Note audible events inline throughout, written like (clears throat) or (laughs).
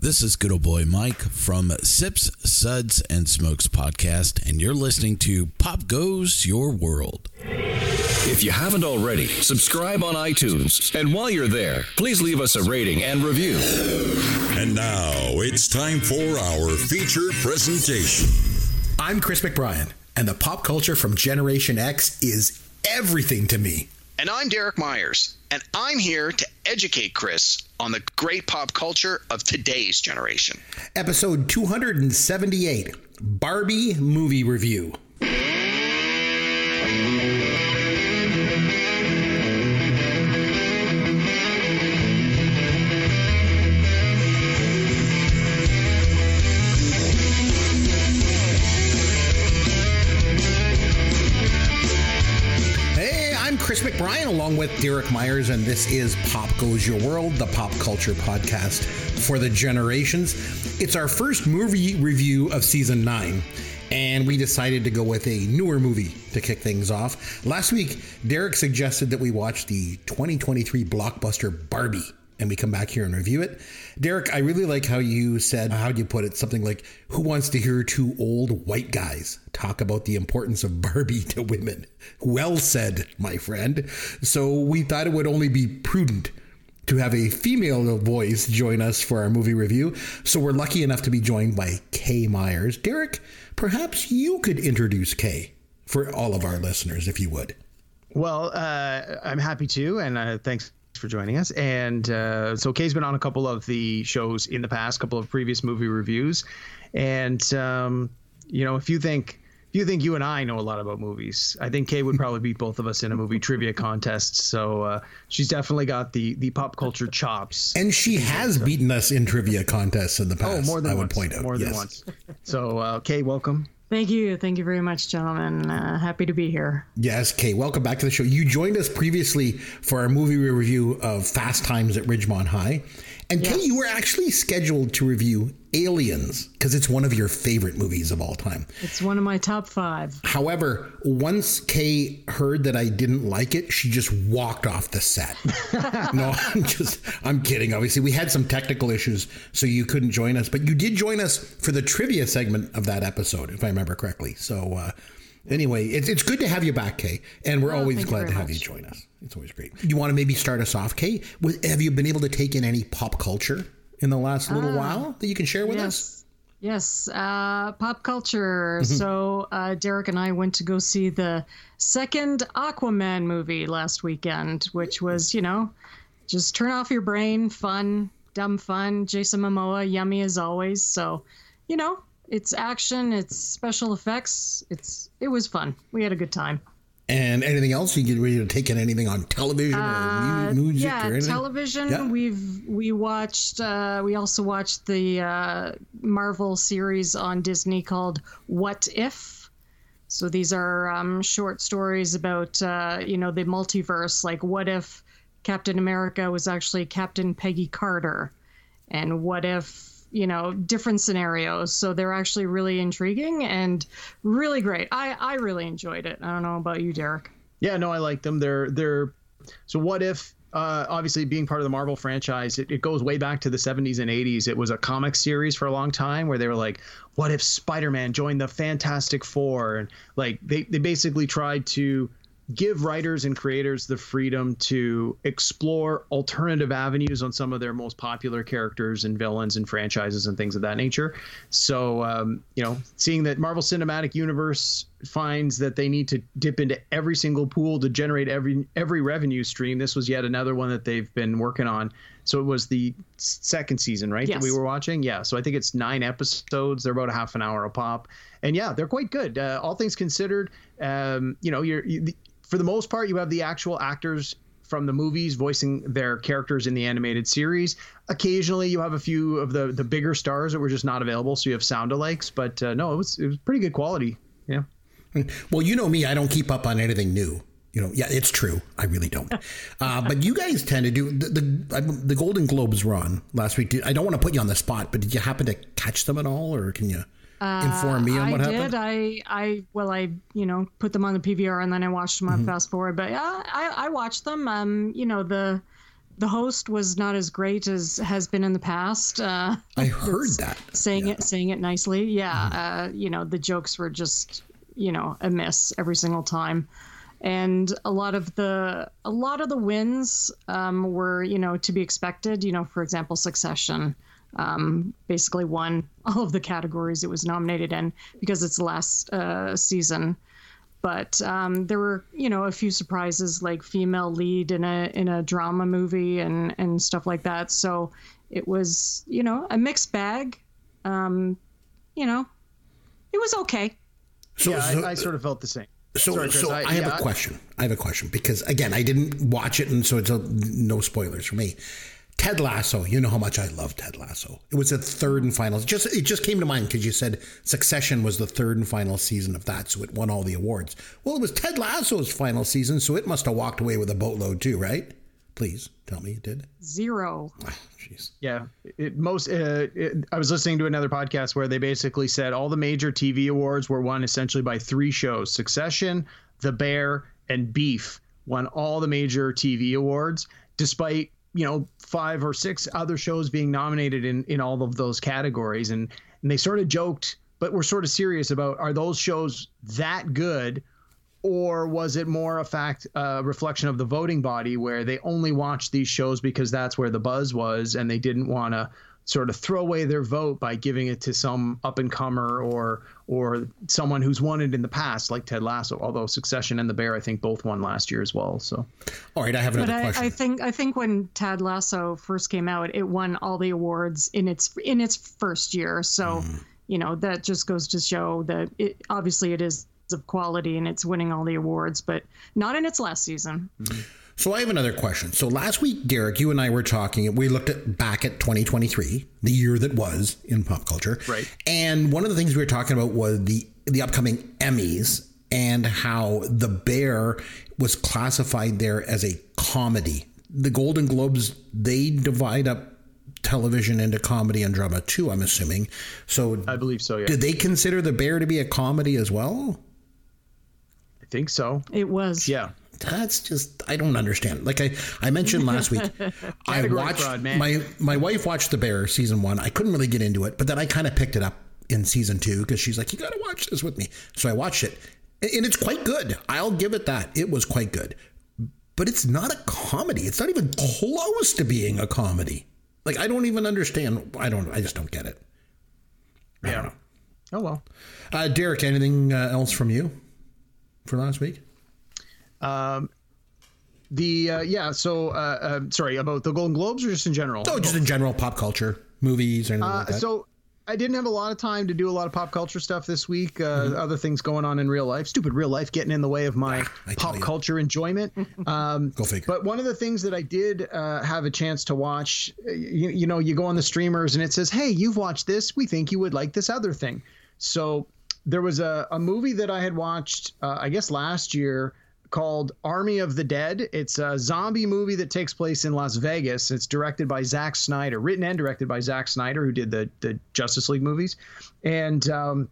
This is good old boy Mike from Sips, Suds, and Smokes podcast, and you're listening to Pop Goes Your World. If you haven't already, subscribe on iTunes. And while you're there, please leave us a rating and review. And now it's time for our feature presentation. I'm Chris McBrien, and the pop culture from Generation X is everything to me. And I'm Derek Myers, and I'm here to educate Chris on the great pop culture of today's generation. Episode 278 Barbie Movie Review. Chris McBrien along with Derek Myers, and this is Pop Goes Your World, the pop culture podcast for the generations. It's our first movie review of season nine, and we decided to go with a newer movie to kick things off. Last week, Derek suggested that we watch the 2023 blockbuster Barbie and we come back here and review it. Derek, I really like how you said, how do you put it? Something like, who wants to hear two old white guys talk about the importance of Barbie to women? Well said, my friend. So we thought it would only be prudent to have a female voice join us for our movie review. So we're lucky enough to be joined by Kaye Myers. Derek, perhaps you could introduce Kaye for all of our listeners, if you would. Well, uh, I'm happy to, and uh, thanks for joining us. And uh, so Kaye's been on a couple of the shows in the past, couple of previous movie reviews, and um, you know, if you think if you think you and I know a lot about movies, I think Kaye would (laughs) probably beat both of us in a movie trivia contest. So uh, she's definitely got the the pop culture chops. And she has beaten us in trivia contests in the past. Oh, more than I once. would point out. More than yes. once. So uh, Kaye, welcome. Thank you. Thank you very much, gentlemen. Uh, happy to be here. Yes, Kaye, welcome back to the show. You joined us previously for our movie review of Fast Times at Ridgemont High. And yes. Kaye, you were actually scheduled to review Aliens because it's one of your favorite movies of all time. It's one of my top five. However, once Kaye heard that I didn't like it, she just walked off the set. (laughs) no, I'm just, I'm kidding. Obviously, we had some technical issues, so you couldn't join us, but you did join us for the trivia segment of that episode, if I remember correctly. So, uh, anyway, it's, it's good to have you back, Kaye, and we're oh, always glad to have much. you join us. It's always great. You want to maybe start us off, Kaye? Have you been able to take in any pop culture in the last little Ah, while that you can share with yes. us? Yes, uh, pop culture. so uh, Derek and I went to go see the second Aquaman movie last weekend, which was, you know, just turn off your brain, fun, dumb fun. Jason Momoa, yummy as always. So, you know, it's action, it's special effects. It's it was fun. We had a good time. And anything else? You get ready to take in anything on television or mu- music Uh, yeah, or anything? television. Yeah. We've we watched. Uh, we also watched the uh, Marvel series on Disney called What If. So these are um, short stories about uh, you know the multiverse. Like what if Captain America was actually Captain Peggy Carter, and what if you know different scenarios. So they're actually really intriguing and really great. I I really enjoyed it. I don't know about you, Derek. Yeah, no, I like them. They're they're so what if uh, obviously being part of the Marvel franchise, it, it goes way back to the 70s and 80s. It was a comic series for a long time where they were like, what if Spider-Man joined the Fantastic Four? And like they, they basically tried to give writers and creators the freedom to explore alternative avenues on some of their most popular characters and villains and franchises and things of that nature. So, um, you know, seeing that Marvel Cinematic Universe finds that they need to dip into every single pool to generate every every revenue stream, this was yet another one that they've been working on. So it was the second season, right? Yes. That we were watching. Yeah. So I think it's nine episodes. They're about a half an hour a pop, and yeah, they're quite good. Uh, all things considered, um, you know, you're you, for the most part, you have the actual actors from the movies voicing their characters in the animated series. Occasionally, you have a few of the the bigger stars that were just not available, so you have sound alikes. But uh, no, it was it was pretty good quality. Yeah. Well, you know me, I don't keep up on anything new. You know, yeah, it's true. I really don't. (laughs) Uh, but you guys tend to do the the, the Golden Globes were on last week. I don't want to put you on the spot, but did you happen to catch them at all, or can you inform me on I what did. happened? I, I, well, I, you know, put them on the PVR and then I watched them Mm-hmm. on fast forward. But yeah, I, I watched them. Um, you know, the, the host was not as great as has been in the past. Uh, I (laughs) heard that. saying it saying it nicely. Yeah, uh, you know the jokes were just you know a miss every single time, and a lot of the a lot of the wins um, were you know to be expected. You know, for example, Succession um, basically won (laughs) all of the categories it was nominated in because it's the last uh, season. But um, there were, you know, a few surprises like female lead in a in a drama movie and and stuff like that. So it was, you know, a mixed bag. Um, you know, it was okay. So, yeah, so, I, I sort of felt the same. so, Sorry, Chris, so I- I, have yeah, a question. I have a question because again, I didn't watch it, and so it's a, no spoilers for me. Ted Lasso, you know how much I love Ted Lasso. It was the third and final. Just it just came to mind because you said Succession was the third and final season of that, so it won all the awards. Well, it was Ted Lasso's final season, so it must have walked away with a boatload too, right? Please tell me it did. Zero. Jeez. Yeah, it most. Uh, it, I was listening to another podcast where they basically said all the major TV awards were won essentially by three shows: Succession, The Bear, and Beef won all the major TV awards, despite you know five or six other shows being nominated in in all of those categories. And and they sort of joked, but were sort of serious about are those shows that good? or was it more a fact uh, reflection of the voting body where they only watched these shows because that's where the buzz was and they didn't want to sort of throw away their vote by giving it to some up and comer or or someone who's won it in the past like Ted Lasso although Succession and The Bear I think both won last year as well so All right, I have another But I, question. I think I think when Ted Lasso first came out, it won all the awards in its in its first year. So Mm-hmm. you know that just goes to show that it obviously it is of quality and it's winning all the awards, but not in its last season. So I have another question. So last week, Derek, you and I were talking. We looked at back at 2023, the year that was in pop culture. Right. And one of the things we were talking about was the the upcoming Emmys and how The Bear was classified there as a comedy. The Golden Globes they divide up television into comedy and drama too. I'm assuming. So I believe so yeah did they consider The Bear to be a comedy as well? I think so It was. yeah That's just I don't understand. Like I, I mentioned last week, (laughs) I watched fraud, my my wife watched The Bear season one. I couldn't really get into it, but then I kind of picked it up in season two because she's like, "You got to watch this with me." So I watched it, and it's quite good. I'll give it that. It was quite good, but it's not a comedy. It's not even close to being a comedy. Like I don't even understand. I don't. I just don't get it. I don't know. oh well Uh, Derek, anything uh, else from you for last week? The uh, yeah so uh, uh, sorry about the Golden Globes or just in general Oh, just in general, pop culture, movies, or anything like that. Uh, so I didn't have a lot of time to do a lot of pop culture stuff this week. Uh, Mm-hmm. Other things going on in real life, stupid real life, getting in the way of my pop you. culture enjoyment. (laughs) Um, Go figure. But one of the things that I did uh, have a chance to watch, uh, you, you know, you go on the streamers and it says, "Hey, you've watched this. We think you would like this other thing." So there was a, a movie that I had watched, uh, I guess last year, called Army of the Dead. It's a zombie movie that takes place in Las Vegas. It's directed by Zack Snyder, written and directed by Zack Snyder, who did the the Justice League movies, and um,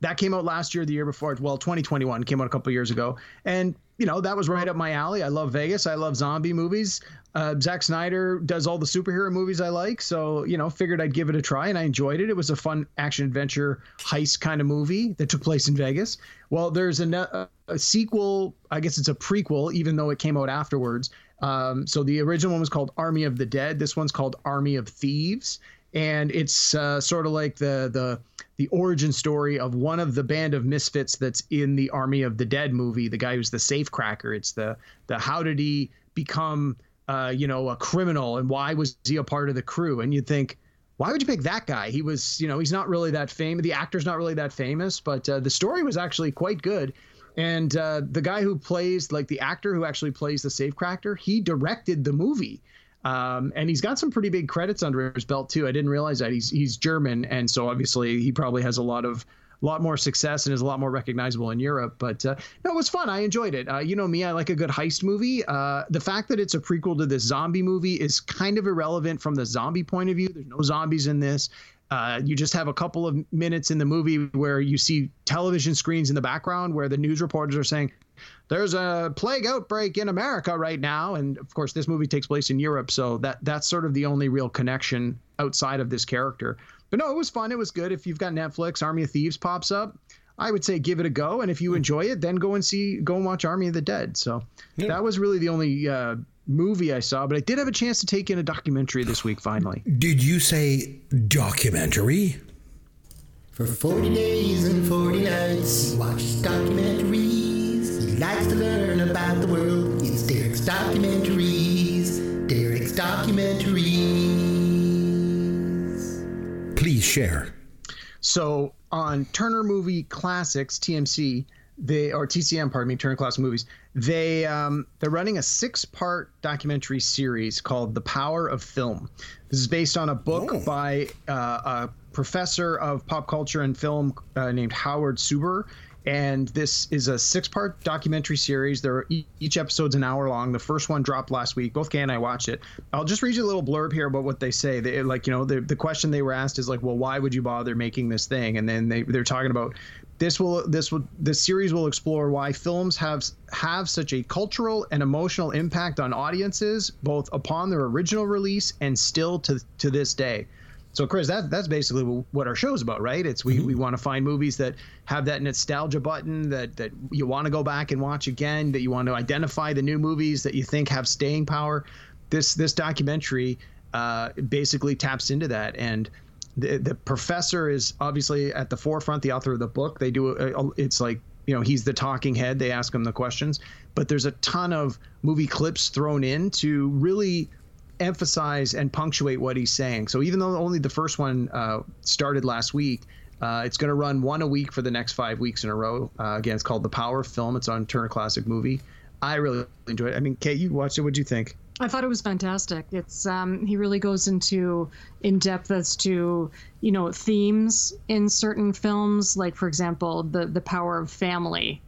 that came out last year, the year before. Well, 2021 came out a couple years ago, and you know that was right up my alley. I love Vegas. I love zombie movies. Uh, Zack Snyder does all the superhero movies I like, so you know, figured I'd give it a try, and I enjoyed it. It was a fun action adventure heist kind of movie that took place in Vegas. Well, there's a, a, sequel. I guess it's a prequel, even though it came out afterwards. Um, so the original one was called Army of the Dead. This one's called Army of Thieves, and it's uh, sort of like the the the origin story of one of the band of misfits that's in the Army of the Dead movie. The guy who's the safecracker. It's the the how did he become uh, you know a criminal and why was he a part of the crew? And you'd think. Why would you pick that guy? He was, you know, he's not really that famous. The actor's not really that famous, but uh, the story was actually quite good. And uh, the guy who plays, like the actor who actually plays the safecracker, he directed the movie. Um, and he's got some pretty big credits under his belt too. I didn't realize that he's he's German, and so obviously he probably has a lot of lot more success and is a lot more recognizable in Europe. But uh, no, it was fun. I enjoyed it. Uh, you know me, I like a good heist movie. Uh, the fact that it's a prequel to this zombie movie is kind of irrelevant from the zombie point of view. There's no zombies in this. Uh, you just have a couple of minutes in the movie where you see television screens in the background where the news reporters are saying there's a plague outbreak in America right now, and of course this movie takes place in Europe, so that that's sort of the only real connection outside of this character. But no, it was fun. It was good. If you've got Netflix, Army of Thieves pops up. I would say give it a go, and if you enjoy it, then go and see, go and watch Army of the Dead. So yeah. that was really the only uh, movie I saw, but I did have a chance to take in a documentary this week. Finally, did you say documentary? For 40 days and 40 nights, he watches documentaries. He likes to learn about the world. It's Derek's Documentaries. Derek's Documentaries. Please share. So on Turner Movie Classics, TMC, they or TCM, pardon me, Turner Classic Movies. They um, they're running a six-part documentary series called "The Power of Film." This is based on a book oh. by uh, a professor of pop culture and film uh, named Howard Suber. And this is a six part documentary series. There each episode's an hour long. The first one dropped last week. Both Kaye and I watched it. I'll just read you a little blurb here about what they say. They like, you know, the, the question they were asked is like, well, why would you bother making this thing? And then they, they're talking about this will this will this series will explore why films have have such a cultural and emotional impact on audiences both upon their original release and still to to this day so, Chris, that, that's basically what our show is about, right? It's we, mm-hmm. we want to find movies that have that nostalgia button that, that you want to go back and watch again, that you want to identify the new movies that you think have staying power. This this documentary uh, basically taps into that, and the the professor is obviously at the forefront, the author of the book. They do a, a, it's like you know he's the talking head. They ask him the questions, but there's a ton of movie clips thrown in to really emphasize and punctuate what he's saying. So even though only the first one uh, started last week, uh, it's going to run one a week for the next five weeks in a row. Uh, again, it's called The Power of Film. It's on Turner Classic Movie. I really enjoyed it. I mean, Kate, you watched it. What do you think? I thought it was fantastic. It's um, he really goes into in depth as to you know themes in certain films, like for example, the the power of family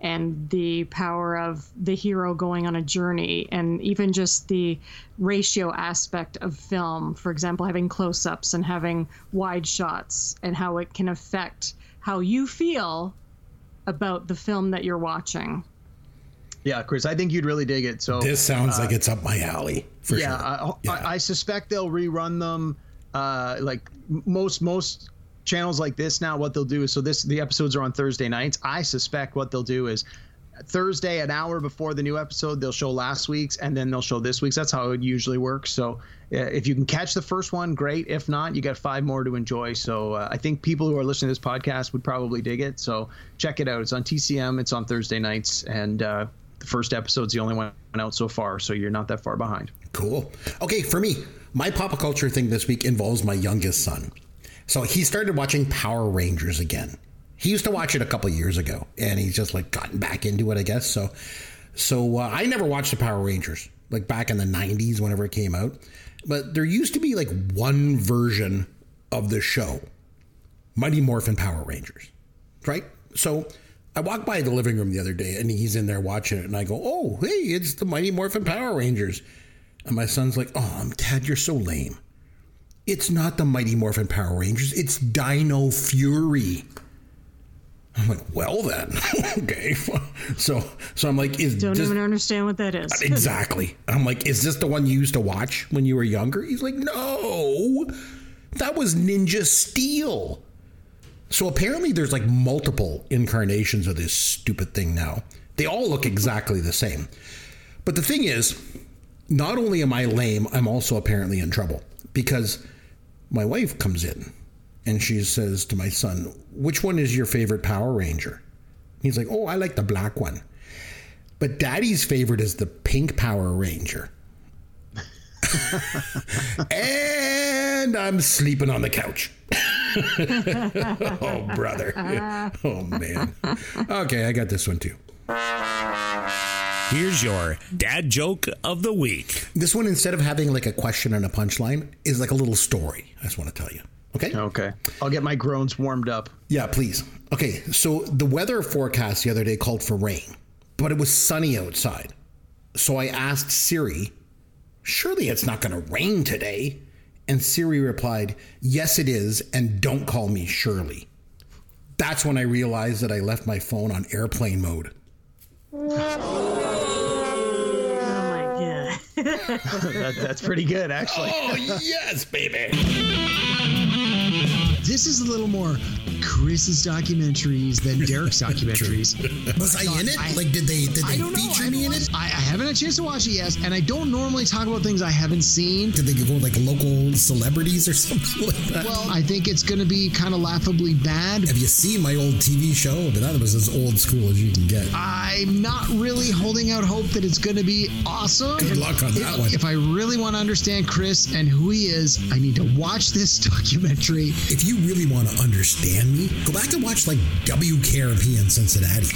and the power of the hero going on a journey and even just the ratio aspect of film for example having close-ups and having wide shots and how it can affect how you feel about the film that you're watching. Yeah chris i think you'd really dig it. So this sounds uh, like it's up my alley for yeah, sure. I, yeah. I, I suspect they'll rerun them uh, like most most channels like this now, what they'll do is so this the episodes are on Thursday nights. I suspect what they'll do is Thursday, an hour before the new episode, they'll show last week's and then they'll show this week's. That's how it usually works. So uh, if you can catch the first one, great. If not, you got five more to enjoy. So uh, I think people who are listening to this podcast would probably dig it. So check it out. It's on TCM. It's on Thursday nights, and uh, the first episode's the only one out so far. So you're not that far behind. Cool. Okay, for me, my pop culture thing this week involves my youngest son. So he started watching Power Rangers again. He used to watch it a couple years ago, and he's just like gotten back into it, I guess. So, so uh, I never watched the Power Rangers like back in the '90s whenever it came out. But there used to be like one version of the show, Mighty Morphin Power Rangers, right? So I walked by the living room the other day, and he's in there watching it, and I go, "Oh, hey, it's the Mighty Morphin Power Rangers," and my son's like, "Oh, Dad, you're so lame." It's not the Mighty Morphin Power Rangers, it's Dino Fury. I'm like, well then, (laughs) okay. (laughs) So, so I'm like, is don't even understand what that is. (laughs) exactly. I'm like, is this the one you used to watch when you were younger? He's like, no, that was Ninja Steel. So apparently, there's like multiple incarnations of this stupid thing now. They all look exactly the same. But the thing is, not only am I lame, I'm also apparently in trouble because my wife comes in and she says to my son, Which one is your favorite Power Ranger? He's like, Oh, I like the black one. But daddy's favorite is the pink Power Ranger. and I'm sleeping on the couch. (laughs) oh, brother. (laughs) Oh, man. Okay, I got this one too. Here's your dad joke of the week. This one, instead of having like a question and a punchline, is like a little story. I just want to tell you. Okay. Okay. I'll get my groans warmed up. Yeah, please. Okay. So the weather forecast the other day called for rain, but it was sunny outside. So I asked Siri, surely it's not going to rain today. And Siri replied, yes, it is. And don't call me Shirley. That's when I realized that I left my phone on airplane mode. (laughs) That, that's pretty good, actually. Oh yes, baby. This is a little more Chris's documentaries than Derek's documentaries. (laughs) Was I in it? Like, did they did they don't know. feature I me in haven't it? I, I haven't had a chance to watch it yet, and I don't normally talk about things I haven't seen. Did they go like local celebrities or (laughs) something like that? Well, I think it's going to be kind of laughably bad. Have you seen my old TV show? But that was as old school as you can get. I'm not really holding out hope that it's going to be awesome. Good luck on that if, one. If I really want to understand Chris and who he is, I need to watch this (laughs) documentary. If you really want to understand me, go back and watch like WKRP in Cincinnati.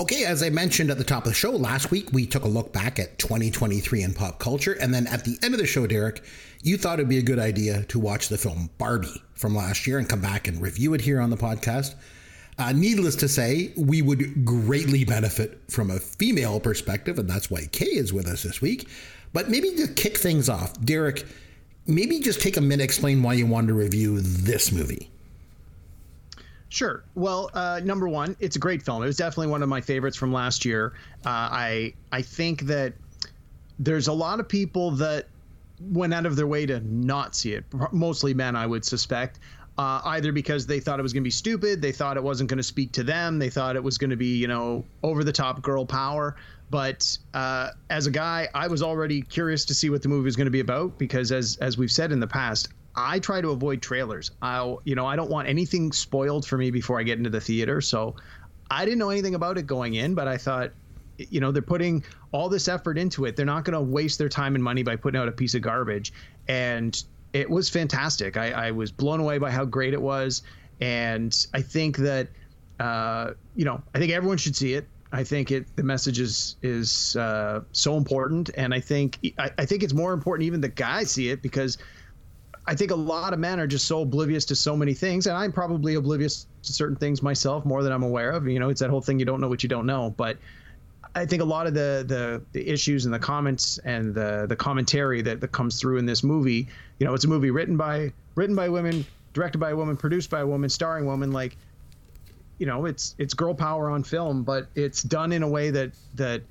Okay, as I mentioned at the top of the show last week, we took a look back at 2023 in pop culture. And then at the end of the show, Derek, you thought it'd be a good idea to watch the film Barbie from last year and come back and review it here on the podcast. Uh, needless to say, we would greatly benefit from a female perspective, and that's why Kay is with us this week. But maybe to kick things off, Derek, maybe just take a minute, explain why you wanted to review this movie. Sure. Well, uh, number one, it's a great film. It was definitely one of my favorites from last year. Uh, I I think that there's a lot of people that went out of their way to not see it. Mostly men, I would suspect. Uh, either because they thought it was going to be stupid, they thought it wasn't going to speak to them, they thought it was going to be, you know, over the top girl power. But uh, as a guy, I was already curious to see what the movie was going to be about because, as as we've said in the past, I try to avoid trailers. I, you know, I don't want anything spoiled for me before I get into the theater. So I didn't know anything about it going in, but I thought, you know, they're putting all this effort into it. They're not going to waste their time and money by putting out a piece of garbage. And it was fantastic. I, I was blown away by how great it was. And I think that, uh, you know, I think everyone should see it. I think it the message is is uh, so important, and I think I, I think it's more important even the guys see it because I think a lot of men are just so oblivious to so many things, and I'm probably oblivious to certain things myself more than I'm aware of. You know, it's that whole thing you don't know what you don't know. But I think a lot of the the, the issues and the comments and the the commentary that, that comes through in this movie, you know, it's a movie written by written by women, directed by a woman, produced by a woman, starring woman. Like, you know, it's it's girl power on film, but it's done in a way that that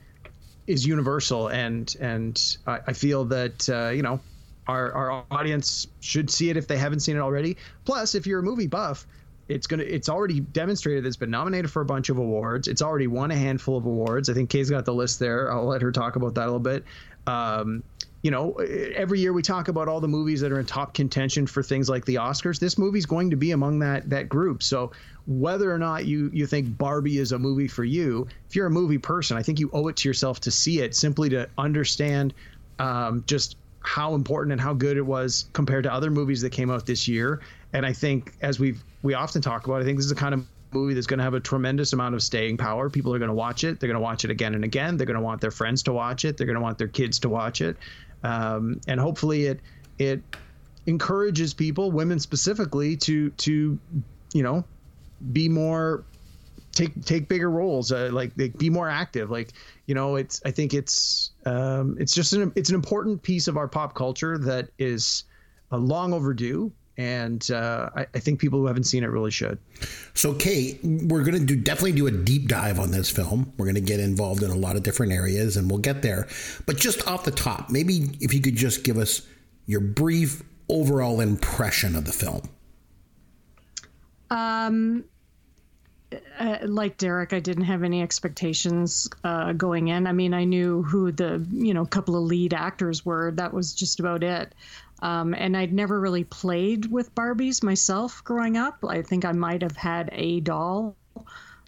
is universal, and and I, I feel that uh, you know our, our audience should see it if they haven't seen it already. Plus, if you're a movie buff, it's gonna it's already demonstrated it's been nominated for a bunch of awards. It's already won a handful of awards. I think Kaye's got the list there. I'll let her talk about that a little bit. Um, you know, every year we talk about all the movies that are in top contention for things like the Oscars. This movie's going to be among that that group. So whether or not you you think Barbie is a movie for you, if you're a movie person, I think you owe it to yourself to see it simply to understand um, just how important and how good it was compared to other movies that came out this year. And I think, as we've we often talk about, I think this is the kind of movie that's going to have a tremendous amount of staying power. People are going to watch it. They're going to watch it again and again. They're going to want their friends to watch it. They're going to want their kids to watch it. Um, and hopefully, it it encourages people, women specifically, to to you know be more take take bigger roles uh, like be more active. Like you know it's i think it's um it's just an it's an important piece of our pop culture that is uh, long overdue and uh, I, I think people who haven't seen it really should So, Kate, we're going to do definitely do a deep dive on this film. We're going to get involved in a lot of different areas, and we'll get there. But just off the top, maybe if you could just give us your brief overall impression of the film. Um, uh, like Derek, I didn't have any expectations uh, going in. I mean, I knew who the you know couple of lead actors were. That was just about it. Um, and I'd never really played with Barbies myself growing up. I think I might have had a doll,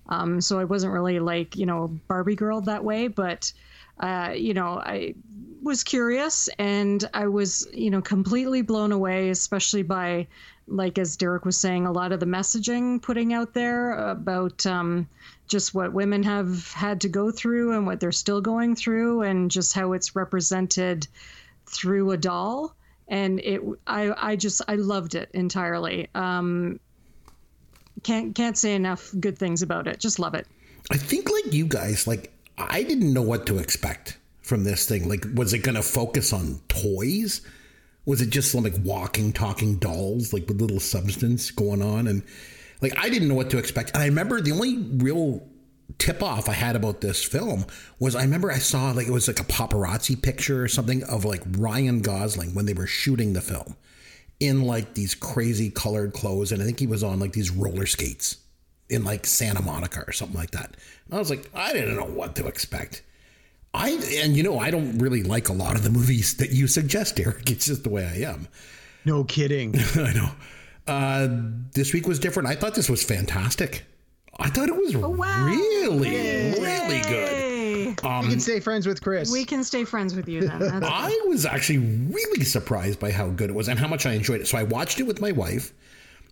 um, so I wasn't really like you know Barbie girl that way. But uh, you know, I was curious, and I was you know completely blown away, especially by like as Derek was saying, a lot of the messaging putting out there about um, just what women have had to go through and what they're still going through, and just how it's represented through a doll. And it, I, I just, I loved it entirely. Um, can't, can't say enough good things about it. Just love it. I think, like you guys, like I didn't know what to expect from this thing. Like, was it going to focus on toys? Was it just like walking, talking dolls, like with little substance going on? And like, I didn't know what to expect. And I remember the only real tip off I had about this film was I remember I saw like it was like a paparazzi picture or something of like Ryan Gosling when they were shooting the film in like these crazy colored clothes and I think he was on like these roller skates in like Santa Monica or something like that. And I was like, I didn't know what to expect. I and you know I don't really like a lot of the movies that you suggest, Eric. It's just the way I am. No kidding. (laughs) I know. Uh, this week was different. I thought this was fantastic. I thought it was wow. really, really good. Hey, we can stay friends with Chris. we can stay friends with you then. (laughs) That's I was actually really surprised by how good it was and how much I enjoyed it. So I watched it with my wife.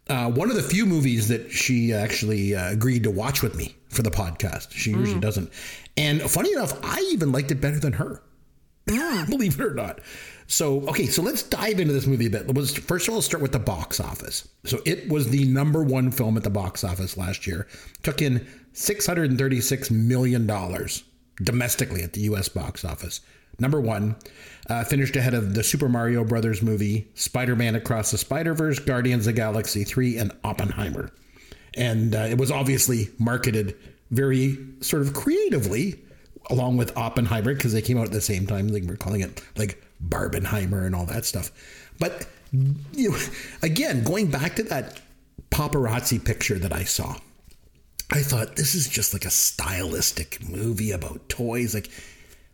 Uh, one of the few movies that she actually uh, agreed to watch with me for the podcast. She usually doesn't. And funny enough, I even liked it better than her. (laughs) Believe it or not. So, okay, so let's dive into this movie a bit. Let's, first of all, let's start with the box office. So, it was the number one film at the box office last year. Took in $636 million domestically at the US box office. Number one, uh, finished ahead of the Super Mario Brothers movie, Spider Man Across the Spider Verse, Guardians of Galaxy 3, and Oppenheimer. And uh, it was obviously marketed very sort of creatively along with Oppenheimer because they came out at the same time. Like we're calling it like Barbenheimer and all that stuff. But you know, again, going back to that paparazzi picture that I saw, I thought this is just like a stylistic movie about toys, like,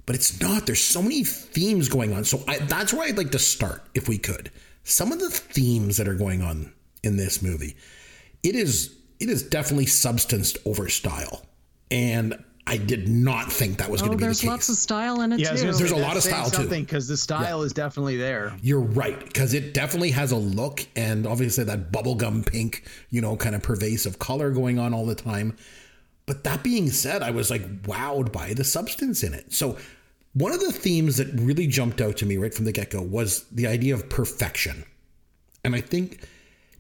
but it's not. There's so many themes going on. So I, that's where I'd like to start, if we could. Some of the themes that are going on in this movie, it is it is definitely substanced over style, and I did not think that was oh, going to be the case. there's case. lots of style in it yeah, too. gonna There's a lot of saying style, too. something because the style is definitely there. You're right, because it definitely has a look and obviously that bubblegum pink, you know, kind of pervasive color going on all the time. But that being said, I was like wowed by the substance in it. So, one of the themes that really jumped out to me right from the get go was the idea of perfection. And I think,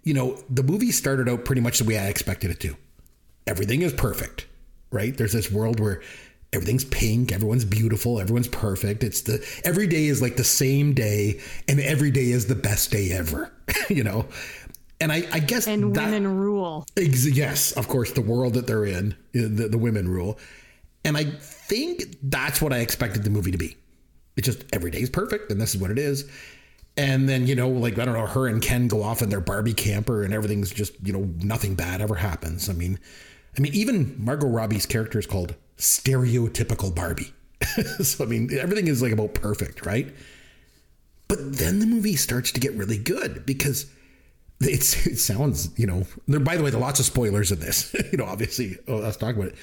you know, the movie started out pretty much the way I expected it to. Everything is perfect, right? There's this world where everything's pink, everyone's beautiful, everyone's perfect. It's the every day is like the same day, and every day is the best day ever, (laughs) you know? And I, I guess and that, women rule. Ex- yes, of course, the world that they're in, the, the women rule. And I think that's what I expected the movie to be. It's just every day is perfect, and this is what it is. And then, you know, like, I don't know, her and Ken go off in their Barbie camper, and everything's just, you know, nothing bad ever happens. I mean, I mean, even Margot Robbie's character is called stereotypical Barbie. (laughs) so, I mean, everything is like about perfect, right? But then the movie starts to get really good because it's it sounds you know there by the way there are lots of spoilers in this (laughs) you know obviously oh let's talk about it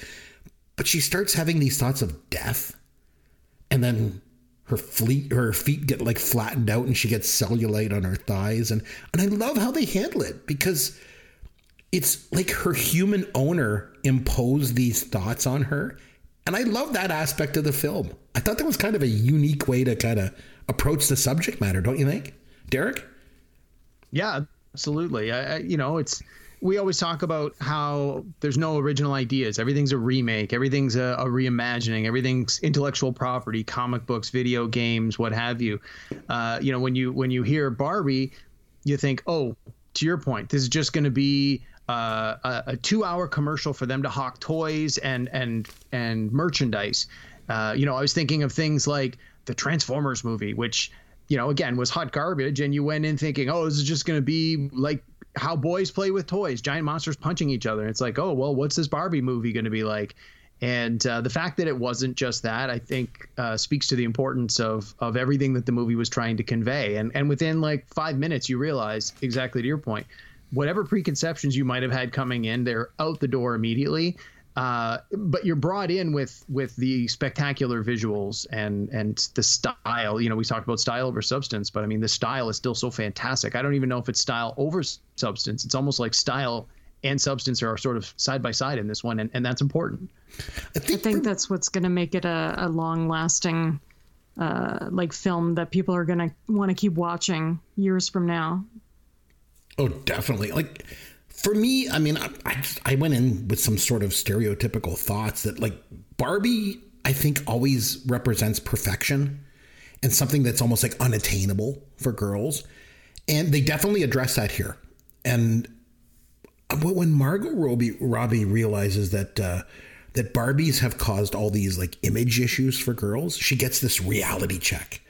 but she starts having these thoughts of death and then her fleet her feet get like flattened out and she gets cellulite on her thighs and and I love how they handle it because it's like her human owner imposed these thoughts on her and I love that aspect of the film I thought that was kind of a unique way to kind of approach the subject matter don't you think Derek Yeah, absolutely. I, I, you know, it's we always talk about how there's no original ideas. Everything's a remake. Everything's a, a reimagining. Everything's intellectual property, comic books, video games, what have you. Uh, you know, when you when you hear Barbie, you think, oh, to your point, this is just going to be uh, a, a two-hour commercial for them to hawk toys and and and merchandise. Uh, you know, I was thinking of things like the Transformers movie, which you know, again, was hot garbage, and you went in thinking, oh, this is just going to be like how boys play with toys, giant monsters punching each other. It's like, oh, well, what's this Barbie movie going to be like? And uh, the fact that it wasn't just that, I think, uh, speaks to the importance of of everything that the movie was trying to convey. And and within like five minutes, you realize exactly to your point, whatever preconceptions you might have had coming in, they're out the door immediately. Uh, but you're brought in with with the spectacular visuals and and the style. You know, we talked about style over substance, but I mean, the style is still so fantastic. I don't even know if it's style over substance. It's almost like style and substance are sort of side by side in this one, and, and that's important. I think, I think that's what's going to make it a, a long lasting uh, like film that people are going to want to keep watching years from now. Oh, definitely. Like for me, I mean, I, I, just, I went in with some sort of stereotypical thoughts that like Barbie, I think always represents perfection and something that's almost like unattainable for girls. And they definitely address that here. And but when Margot Robbie, Robbie realizes that uh, that Barbies have caused all these like image issues for girls. She gets this reality check.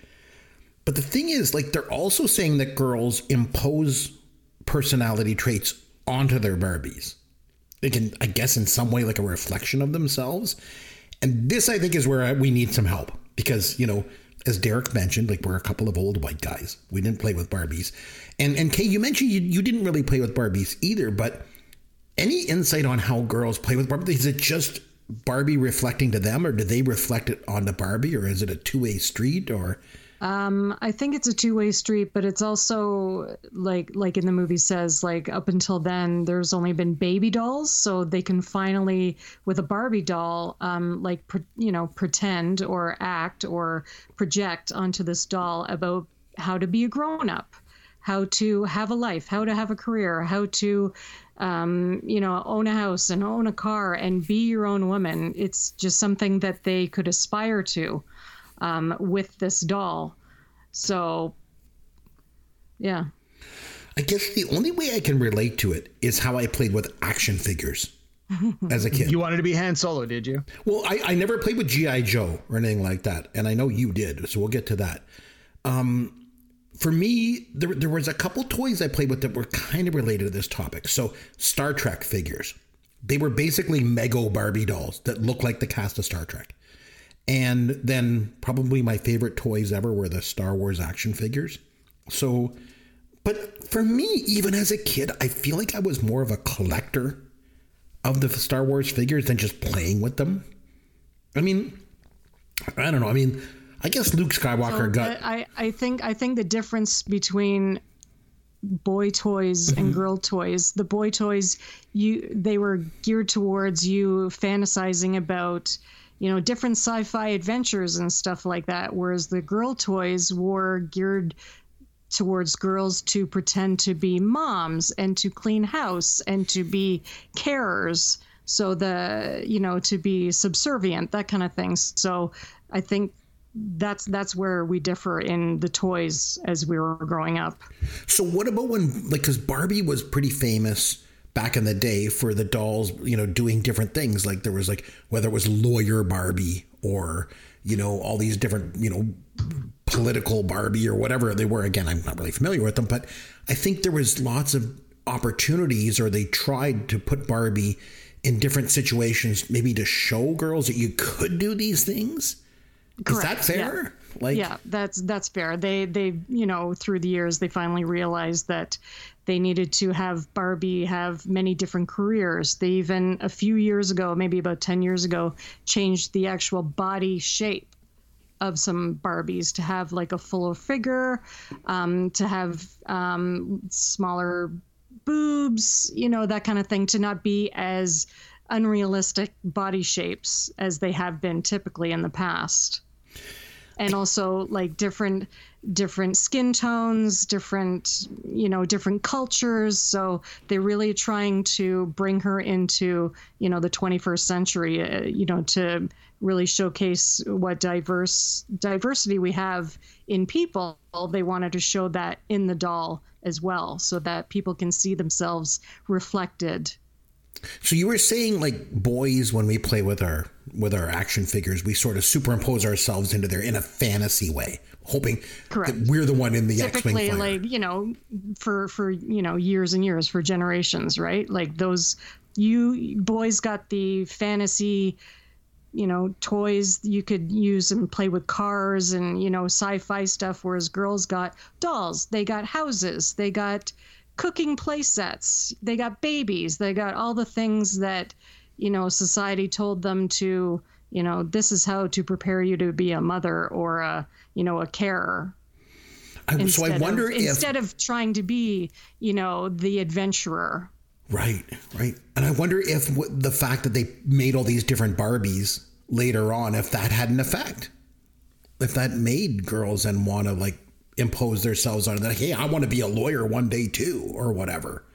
But the thing is, like, they're also saying that girls impose personality traits onto their Barbies. They can, I guess, in some way, like a reflection of themselves. And this, I think, is where we need some help because, you know, as Derek mentioned, like we're a couple of old white guys. We didn't play with Barbies. And and Kaye, you mentioned you, you didn't really play with Barbies either, but any insight on how girls play with Barbies? Is it just Barbie reflecting to them, or do they reflect it on the Barbie, or is it a two way street, or Um, I think it's a two-way street, but it's also like like in the movie says like up until then there's only been baby dolls, so they can finally with a Barbie doll um, like pre- you know pretend or act or project onto this doll about how to be a grown up, how to have a life, how to have a career, how to um, you know own a house and own a car and be your own woman. It's just something that they could aspire to um, with this doll. So, yeah. I guess the only way I can relate to it is how I played with action figures as a kid. You wanted to be Han Solo, did you? Well, I, I never played with G.I. Joe or anything like that. And I know you did. So we'll get to that. Um, for me, there, there was a couple toys I played with that were kind of related to this topic. So Star Trek figures. They were basically Mego Barbie dolls that looked like the cast of Star Trek. And then probably my favorite toys ever were the Star Wars action figures. So, but for me, even as a kid, I feel like I was more of a collector of the Star Wars figures than just playing with them. I mean, I don't know. I mean, I guess Luke Skywalker So, got. I, I think I think the difference between boy toys Mm-hmm. and girl toys the boy toys you they were geared towards you fantasizing about you know different sci-fi adventures and stuff like that. Whereas the girl toys were geared towards girls to pretend to be moms and to clean house and to be carers. So the you know to be subservient that kind of thing. So i think that's that's where we differ in the toys as we were growing up. So what about when like because Barbie was pretty famous back in the day for the dolls, you know, doing different things. Like there was like whether it was lawyer Barbie or you know all these different you know political Barbie or whatever they were. Again, I'm not really familiar with them, but I think there was lots of opportunities, or they tried to put Barbie in different situations, maybe to show girls that you could do these things. Is that Correct, yeah. fair? Like, yeah that's that's fair they they you know through the years they finally realized that they needed to have barbie have many different careers. They even a few years ago maybe about 10 years ago changed the actual body shape of some barbies to have like a fuller figure um, to have um, smaller boobs you know that kind of thing to not be as unrealistic body shapes as they have been typically in the past. And also like different different skin tones different you know different cultures. So they're really trying to bring her into you know the 21st century uh, you know to really showcase what diverse diversity we have in people. They wanted to show that in the doll as well so that people can see themselves reflected. So you were saying like boys when we play with our with our action figures, we sort of superimpose ourselves into there in a fantasy way, hoping Correct. that we're the one in the X-wing typically like you know for for you know years and years for generations right like those you boys got the fantasy you know toys you could use and play with cars and you know sci-fi stuff whereas girls got dolls they got houses they got cooking play sets they got babies they got all the things that you know society told them to you know this is how to prepare you to be a mother or a you know a carer I, so I wonder of, if instead of trying to be you know the adventurer right, right, and I wonder if w- the fact that they made all these different Barbies later on, if that had an effect, if that made girls and want to like impose themselves on that. Hey, I want to be a lawyer one day too, or whatever.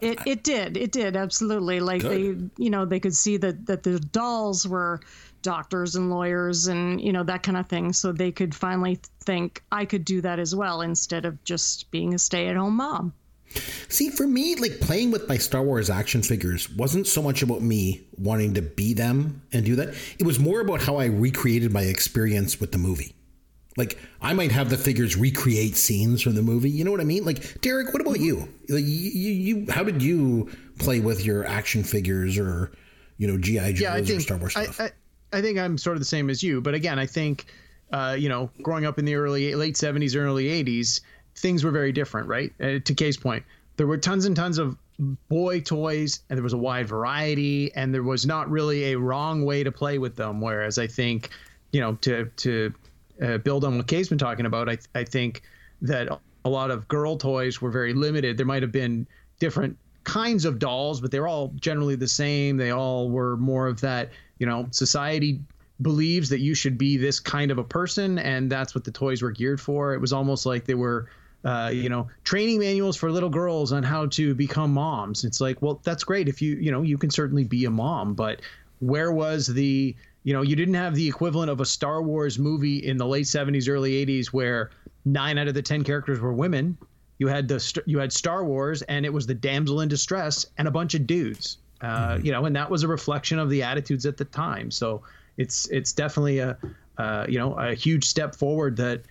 it, it did it did absolutely like Good. they you know they could see that that the dolls were doctors and lawyers and you know that kind of thing so they could finally think i could do that as well instead of just being a stay-at-home mom See, for me, like playing with my Star Wars action figures wasn't so much about me wanting to be them and do that. It was more about how I recreated my experience with the movie. Like I might have the figures recreate scenes from the movie. You know what I mean? Like Derek, what about you? Like you, you how did you play with your action figures or you know GI Joes yeah, or Star Wars stuff? I, I, I think I'm sort of the same as you, but again, I think uh, you know, growing up in the early late 70s, early 80s, things were very different, right? Uh, to Kaye's point, there were tons and tons of boy toys, and there was a wide variety, and there was not really a wrong way to play with them. Whereas I think, you know, to to uh, build on what Kaye's been talking about, I I think that a lot of girl toys were very limited. There might have been different kinds of dolls, but they're all generally the same. They all were more of that, you know, society believes that you should be this kind of a person, and that's what the toys were geared for. It was almost like they were. Uh, you know, training manuals for little girls on how to become moms. It's like, well, that's great if you, you know, you can certainly be a mom, but where was the, you know, you didn't have the equivalent of a Star Wars movie in the late 70s, early 80s where nine out of the 10 characters were women. You had the you had Star Wars, and it was the damsel in distress and a bunch of dudes. Uh, mm-hmm. You know, and that was a reflection of the attitudes at the time. So it's it's definitely a uh, you know a huge step forward that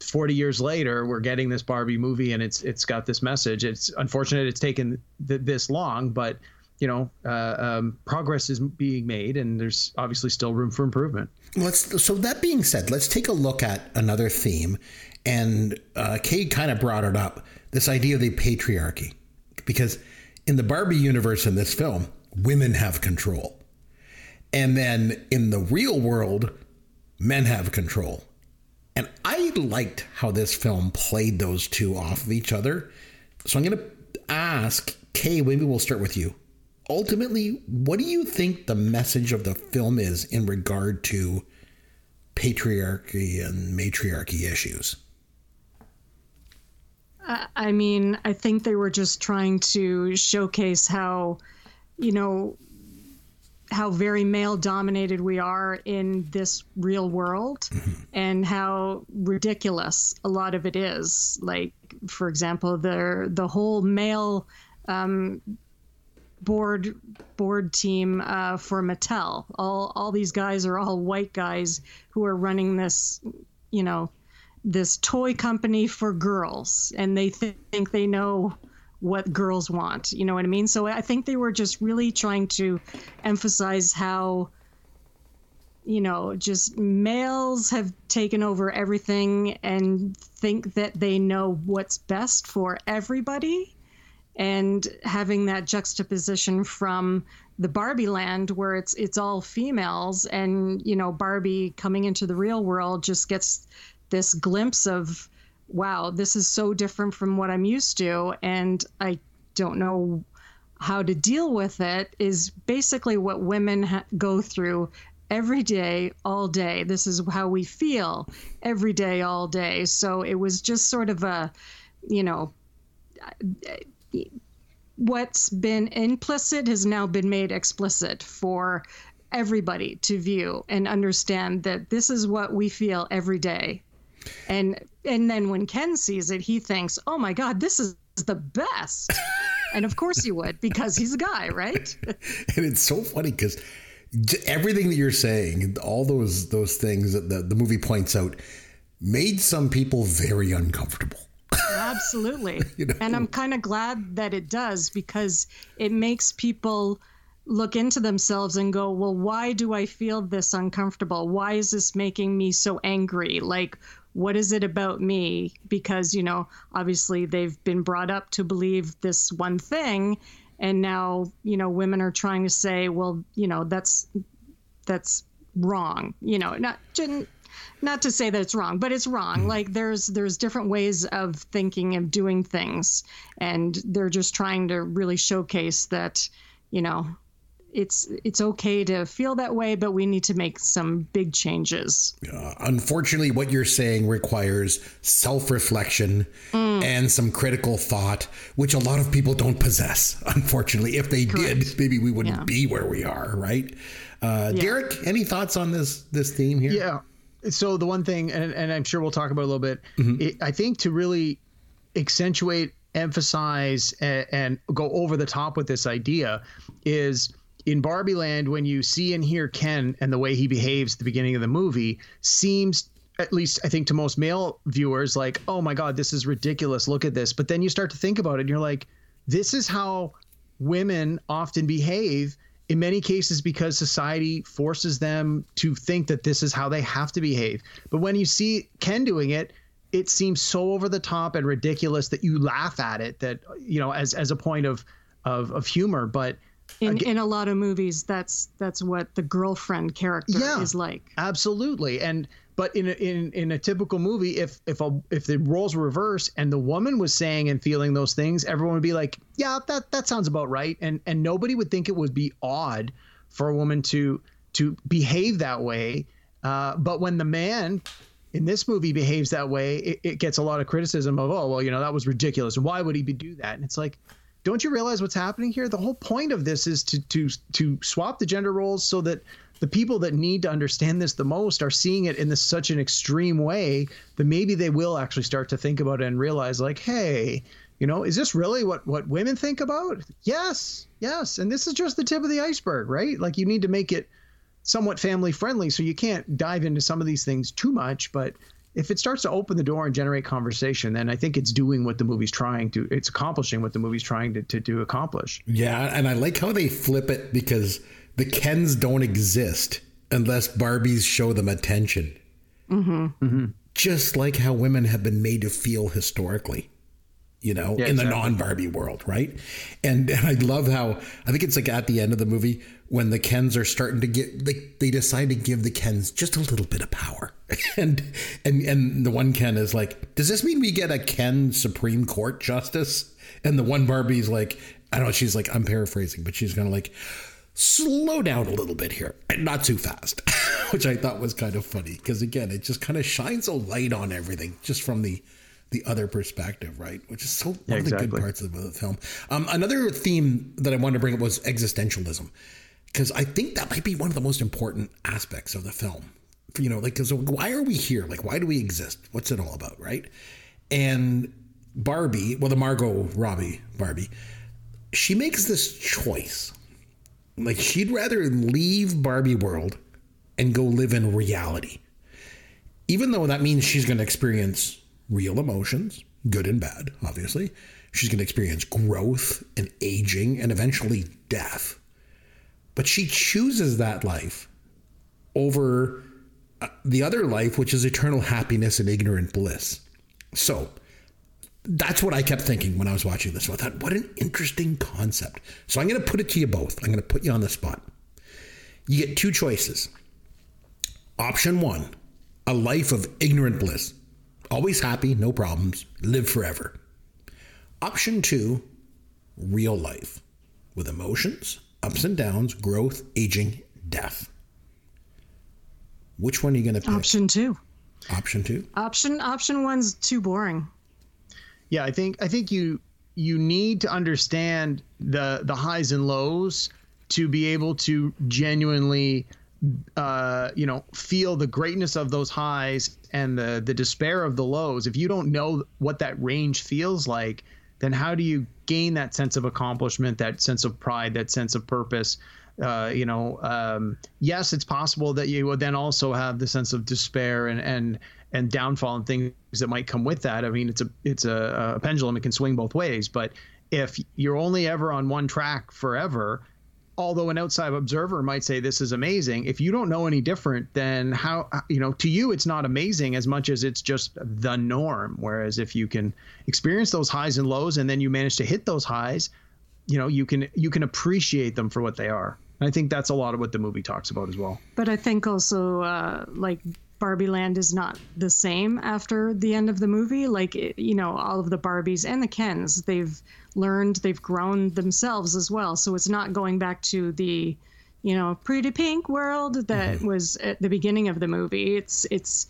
40 years later we're getting this Barbie movie and it's it's got this message. It's unfortunate it's taken th- this long, but you know uh, um, progress is being made and there's obviously still room for improvement. Let's so that being said, let's take a look at another theme, and uh, Kate kind of brought it up this idea of the patriarchy because in the Barbie universe in this film, women have control. And then in the real world, men have control. And I liked how this film played those two off of each other. So I'm going to ask Kaye, maybe we'll start with you. Ultimately, what do you think the message of the film is in regard to patriarchy and matriarchy issues? I mean, I think they were just trying to showcase how, you know, how very male dominated we are in this real world mm-hmm. and how ridiculous a lot of it is like for example the the whole male um, board board team uh, for Mattel all all these guys are all white guys who are running this you know this toy company for girls and they th- think they know what girls want. You know what I mean? So I think they were just really trying to emphasize how you know, just males have taken over everything and think that they know what's best for everybody. And having that juxtaposition from the Barbie land where it's it's all females and you know Barbie coming into the real world just gets this glimpse of wow, this is so different from what I'm used to, and I don't know how to deal with it, is basically what women ha- go through every day, all day. This is how we feel every day, all day. So it was just sort of a, you know, what's been implicit has now been made explicit for everybody to view and understand that this is what we feel every day and and then when Ken sees it, he thinks, "Oh my God, this is the best." and of course he would because he's a guy, right? (laughs) and it's so funny because everything that you're saying, all those those things that the, the movie points out, made some people very uncomfortable. Absolutely. (laughs) you know? And I'm kind of glad that it does because it makes people look into themselves and go, well, why do I feel this uncomfortable? Why is this making me so angry? Like, what is it about me? Because, you know, obviously they've been brought up to believe this one thing. And now, you know, women are trying to say, well, you know, that's that's wrong. You know, not not to say that it's wrong, but it's wrong. Mm. Like there's there's different ways of thinking of doing things, and they're just trying to really showcase that, you know, it's it's okay to feel that way, but we need to make some big changes. Uh, unfortunately, what you're saying requires self-reflection mm. and some critical thought, which a lot of people don't possess. (laughs) Unfortunately, if they Correct. did, maybe we wouldn't yeah. be where we are, right? Uh, yeah. Derek, any thoughts on this this theme here? Yeah. So the one thing, and, and I'm sure we'll talk about a little bit. Mm-hmm. It, I think to really accentuate emphasize and, and go over the top with this idea is in Barbie Land, when you see and hear Ken and the way he behaves at the beginning of the movie, seems at least I think to most male viewers like, oh my God, this is ridiculous. Look at this. But then you start to think about it and you're like, this is how women often behave in many cases because society forces them to think that this is how they have to behave. But when you see Ken doing it, it seems so over the top and ridiculous that you laugh at it that you know as as a point of of, of humor but in in a lot of movies that's that's what the girlfriend character Yeah. is like Absolutely, and but in a, in in a typical movie, if if a if the roles were reversed and the woman was saying and feeling those things, everyone would be like, "Yeah, that that sounds about right," and and nobody would think it would be odd for a woman to to behave that way. Uh, but when the man in this movie behaves that way, it, it gets a lot of criticism of, "Oh, well, you know, that was ridiculous. Why would he be do that?" And it's like. Don't you realize what's happening here? The whole point of this is to to to swap the gender roles so that the people that need to understand this the most are seeing it in this such an extreme way that maybe they will actually start to think about it and realize like hey you know is this really what what women think about? Yes yes. And this is just the tip of the iceberg right? Like you need to make it somewhat family friendly so you can't dive into some of these things too much but if it starts to open the door and generate conversation then i think it's doing what the movie's trying to it's accomplishing what the movie's trying to, to, to accomplish Yeah, and I like how they flip it because the Kens don't exist unless Barbies show them attention. mm-hmm. Just like how women have been made to feel historically, you know, Yeah, in the exactly. non Barbie world, right? And, and I love how I think it's like at the end of the movie when the Kens are starting to get they, they decide to give the Kens just a little bit of power. (laughs) And and and the one Ken is like, does this mean we get a Ken Supreme Court justice? And the one Barbie's like, I don't know, she's like, I'm paraphrasing, but she's gonna like slow down a little bit here and not too fast (laughs) which i thought was kind of funny because again it just kind of shines a light on everything just from the the other perspective right? Which is so one Yeah, of the good parts of the film. Um, another theme that i wanted to bring up was existentialism because i think that might be one of the most important aspects of the film. You know like because why are we here? Like why do we exist? What's it all about right? And barbie well the margot robbie barbie she makes this choice. Like she'd rather leave Barbie world and go live in reality. Even though that means she's going to experience real emotions, good and bad, obviously. She's going to experience growth and aging and eventually death. But she chooses that life over uh, the other life, which is eternal happiness and ignorant bliss. So, that's what I kept thinking when I was watching this. I thought, what an interesting concept. So I'm going to put it to you both. I'm going to put you on the spot. You get two choices. Option one, a life of ignorant bliss. Always happy, no problems, live forever. Option two, real life with emotions, ups and downs, growth, aging, death. Which one are you going to pick? option two Option two? option option one's too boring yeah i think i think you you need to understand the the highs and lows to be able to genuinely uh you know feel the greatness of those highs and the the despair of the lows if you don't know what that range feels like then how do you gain that sense of accomplishment that sense of pride that sense of purpose uh, you know, um, yes, it's possible that you would then also have the sense of despair and and and downfall and things that might come with that. I mean, it's a it's a, a pendulum; it can swing both ways. But if you're only ever on one track forever, although an outside observer might say this is amazing, if you don't know any different, then how you know to you it's not amazing as much as it's just the norm. Whereas if you can experience those highs and lows and then you manage to hit those highs, you know you can you can appreciate them for what they are. And I think that's a lot of what the movie talks about as well. But I think also, uh, like, Barbie Land is not the same after the end of the movie. Like, you know, all of the Barbies and the Kens, they've learned, they've grown themselves as well. So it's not going back to the, you know, pretty pink world that mm-hmm. was at the beginning of the movie. It's, it's,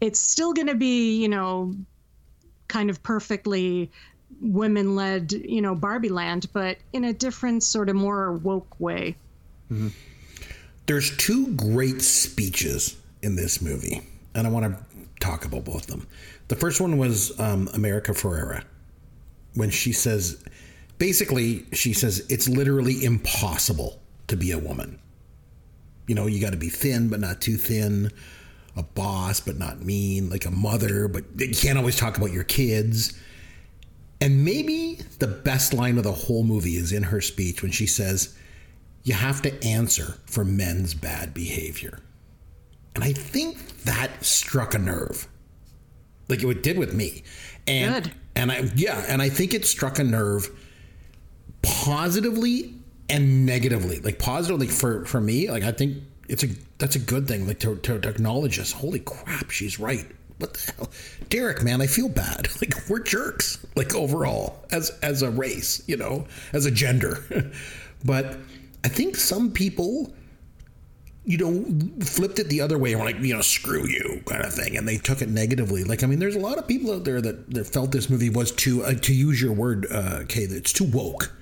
it's still going to be, you know, kind of perfectly women led, you know, Barbie Land, but in a different, sort of more woke way. Mm-hmm. There's two great speeches in this movie, and I want to talk about both of them. The first one was um, America Ferrera when she says, basically, she says it's literally impossible to be a woman. You know, you got to be thin, but not too thin, a boss, but not mean, like a mother, but you can't always talk about your kids. And maybe the best line of the whole movie is in her speech when she says, You have to answer for men's bad behavior. And I think that struck a nerve. Like it did with me. And Good. and I yeah, and I think it struck a nerve positively and negatively. Like positively for for me, like I think it's a that's a good thing. Like to, to, acknowledge this. Holy crap, she's right. What the hell, Derek? Man, I feel bad. (laughs) Like we're jerks. Like overall, as as a race, you know, as a gender. (laughs) but I think some people you know, flipped it the other way and were like, you know, screw you kind of thing. And they took it negatively. Like, I mean, there's a lot of people out there that, that felt this movie was too, uh, to use your word, uh, Kaye, that it's too woke.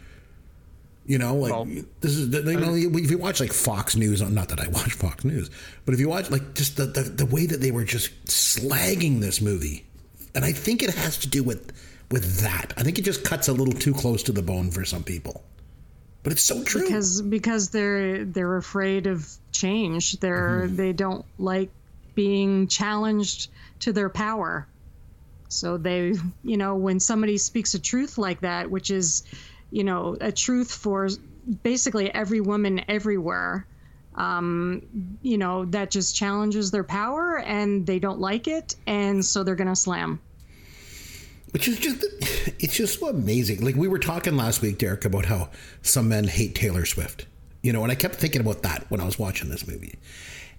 You know, like Well, this is, you know, if you watch like Fox News, not that I (laughs) watch Fox News, but if you watch like just the, the, the way that they were just slagging this movie, and I think it has to do with, with that. I think it just cuts a little too close to the bone for some people. But it's so true. because because they're they're afraid of change. They're Mm-hmm. they don't like being challenged to their power. So they, you know, when somebody speaks a truth like that, which is, you know, a truth for basically every woman everywhere, um, you know, that just challenges their power and they don't like it, and so they're gonna slam. Which is just, it's just so amazing. Like we were talking last week, Derek, about how some men hate Taylor Swift. You know, and I kept thinking about that when I was watching this movie.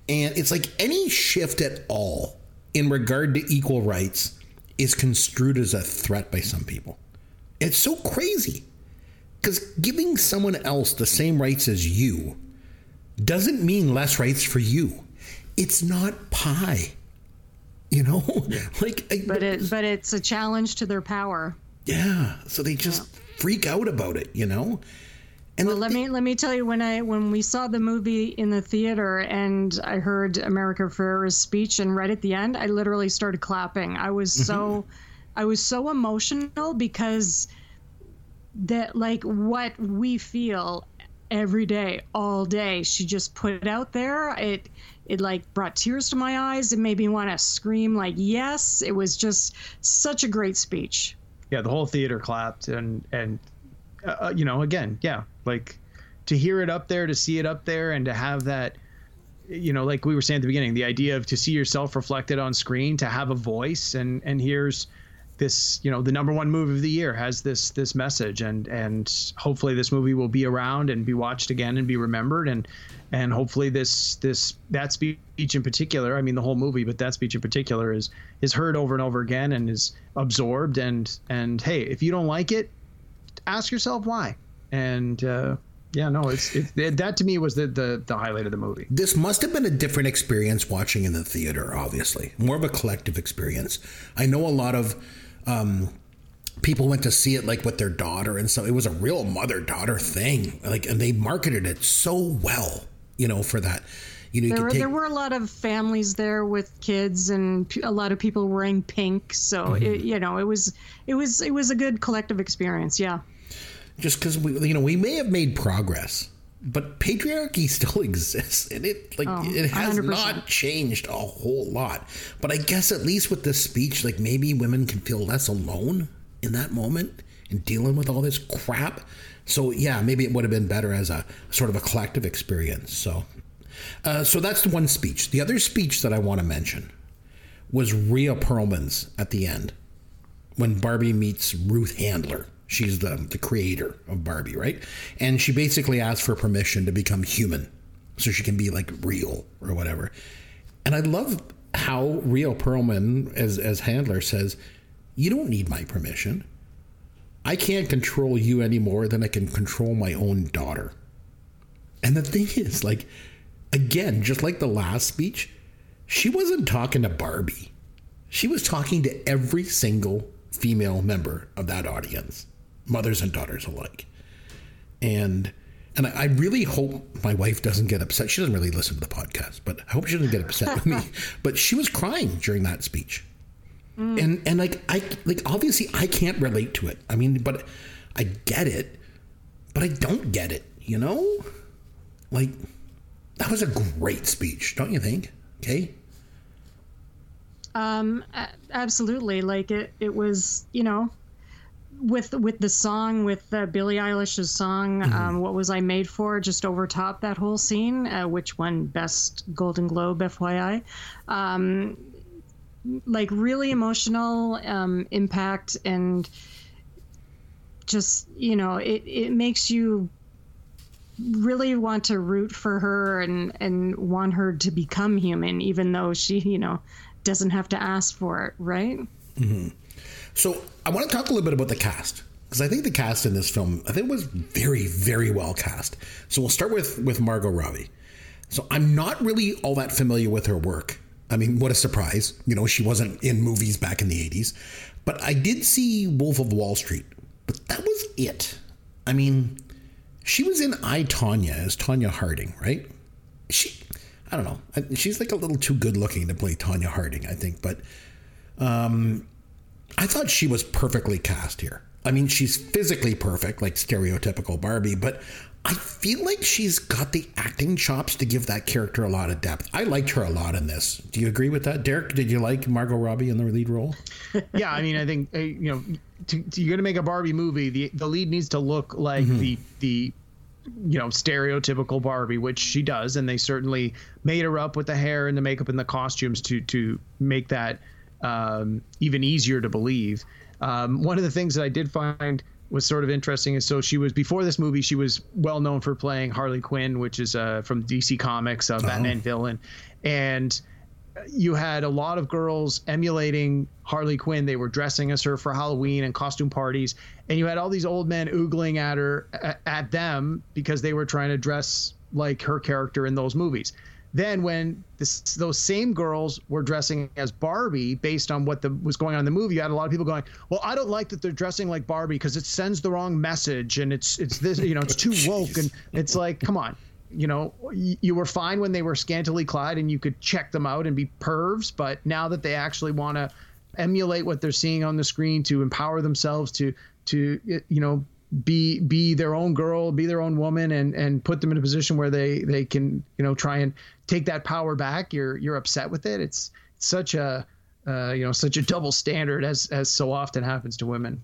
And it's like any shift at all in regard to equal rights is construed as a threat by some people. It's so crazy. Because giving someone else the same rights as you doesn't mean less rights for you. It's not pie. You know? (laughs) like, I- But it but it's a challenge to their power. yeah. So they just freak out about it, you know? And Well, let thing- me let me tell you when I when we saw the movie in the theater and I heard America Ferrera's speech and right at the end, I literally started clapping. I was mm-hmm. so I was so emotional because that like what we feel every day, all day, she just put it out there. It it like brought tears to my eyes. It made me want to scream like yes. It was just such a great speech. yeah, the whole theater clapped, and and uh, you know, again, yeah, like to hear it up there, to see it up there, and to have that, you know, like we were saying at the beginning, the idea of to see yourself reflected on screen, to have a voice, and and here's this, you know, the number one movie of the year has this this message, and and hopefully this movie will be around and be watched again and be remembered, and and hopefully this this that speech in particular, I mean the whole movie, but that speech in particular is is heard over and over again and is absorbed, and and hey, if you don't like it, ask yourself why. And uh, yeah, no, it's it, that to me was the, the the highlight of the movie. this must have been a different experience watching in the theater, obviously. More of a collective experience. I know a lot of um, people went to see it like with their daughter and so it was a real mother daughter thing. Like and they marketed it so well, you know, for that. You know, you There were, take there were a lot of families there with kids and p- a lot of people wearing pink. So Mm-hmm. it, you know, it was it was it was a good collective experience. Yeah. just because we you know we may have made progress but patriarchy (laughs) still exists and it like Oh, it has 100%. not changed a whole lot but i guess at least with this speech like maybe women can feel less alone in that moment in dealing with all this crap so yeah maybe it would have been better as a sort of a collective experience so uh, so that's the one speech the other speech that i want to mention was Rhea Perlman's at the end when Barbie meets Ruth Handler. She's the, the creator of Barbie, right? And she basically asks for permission to become human so she can be like real or whatever. And I love how Rhea Perlman, as, as Handler, says, You don't need my permission. I can't control you any more than I can control my own daughter. And the thing (laughs) is, like, again, just like the last speech, she wasn't talking to Barbie. She was talking to every single female member of that audience, mothers and daughters alike. And and I I really hope my wife doesn't get upset. She doesn't really listen to the podcast, but I hope she doesn't get upset with me. (laughs) But she was crying during that speech. And and like I like obviously I can't relate to it. I mean, but I get it, but I don't get it. You know, like that was a great speech, don't you think? Okay. Um, absolutely. Like it, it was, you know, with with the song, with uh, Billie Eilish's song, um, "What Was I Made For?" Just over top that whole scene, uh, which won Best Golden Globe, FYI. Um, like really emotional um, impact and just you know it, it makes you really want to root for her and and want her to become human even though she you know doesn't have to ask for it right So I want to talk a little bit about the cast because I think the cast in this film I think was very very well cast. So we'll start with with Margot Robbie. So I'm not really all that familiar with her work. I mean, what a surprise! You know, she wasn't in movies back in the '80s, but I did see Wolf of Wall Street. But that was it. I mean, she was in I Tonya as Tonya Harding, right? She, I don't know. She's like a little too good looking to play Tonya Harding, I think. But um, I thought she was perfectly cast here. I mean, she's physically perfect, like stereotypical Barbie, but I feel like she's got the acting chops to give that character a lot of depth. I liked her a lot in this. Do you agree with that, Derek? Did you like Margot Robbie in the lead role? (laughs) yeah, I mean, I think uh, you know, to, to, you're gonna make a Barbie movie. The the lead needs to look like the the you know stereotypical Barbie, which she does, and they certainly made her up with the hair and the makeup and the costumes to to make that um, even easier to believe. Um, one of the things that I did find was sort of interesting is so she was before this movie she was well known for playing Harley Quinn, which is uh, from DC Comics, a Batman villain, and you had a lot of girls emulating Harley Quinn. They were dressing as her for Halloween and costume parties, and you had all these old men oogling at her at them because they were trying to dress like her character in those movies. Then, when this, those same girls were dressing as Barbie, based on what the, was going on in the movie, you had a lot of people going, "Well, I don't like that they're dressing like Barbie because it sends the wrong message, and it's it's this, you know, it's too woke." And it's like, come on, you know, y- you were fine when they were scantily clad and you could check them out and be pervs, but now that they actually want to emulate what they're seeing on the screen to empower themselves to to you know be be their own girl, be their own woman, and and put them in a position where they they can you know try and take that power back. You're you're upset with it. It's such a uh, you know such a double standard as as so often happens to women.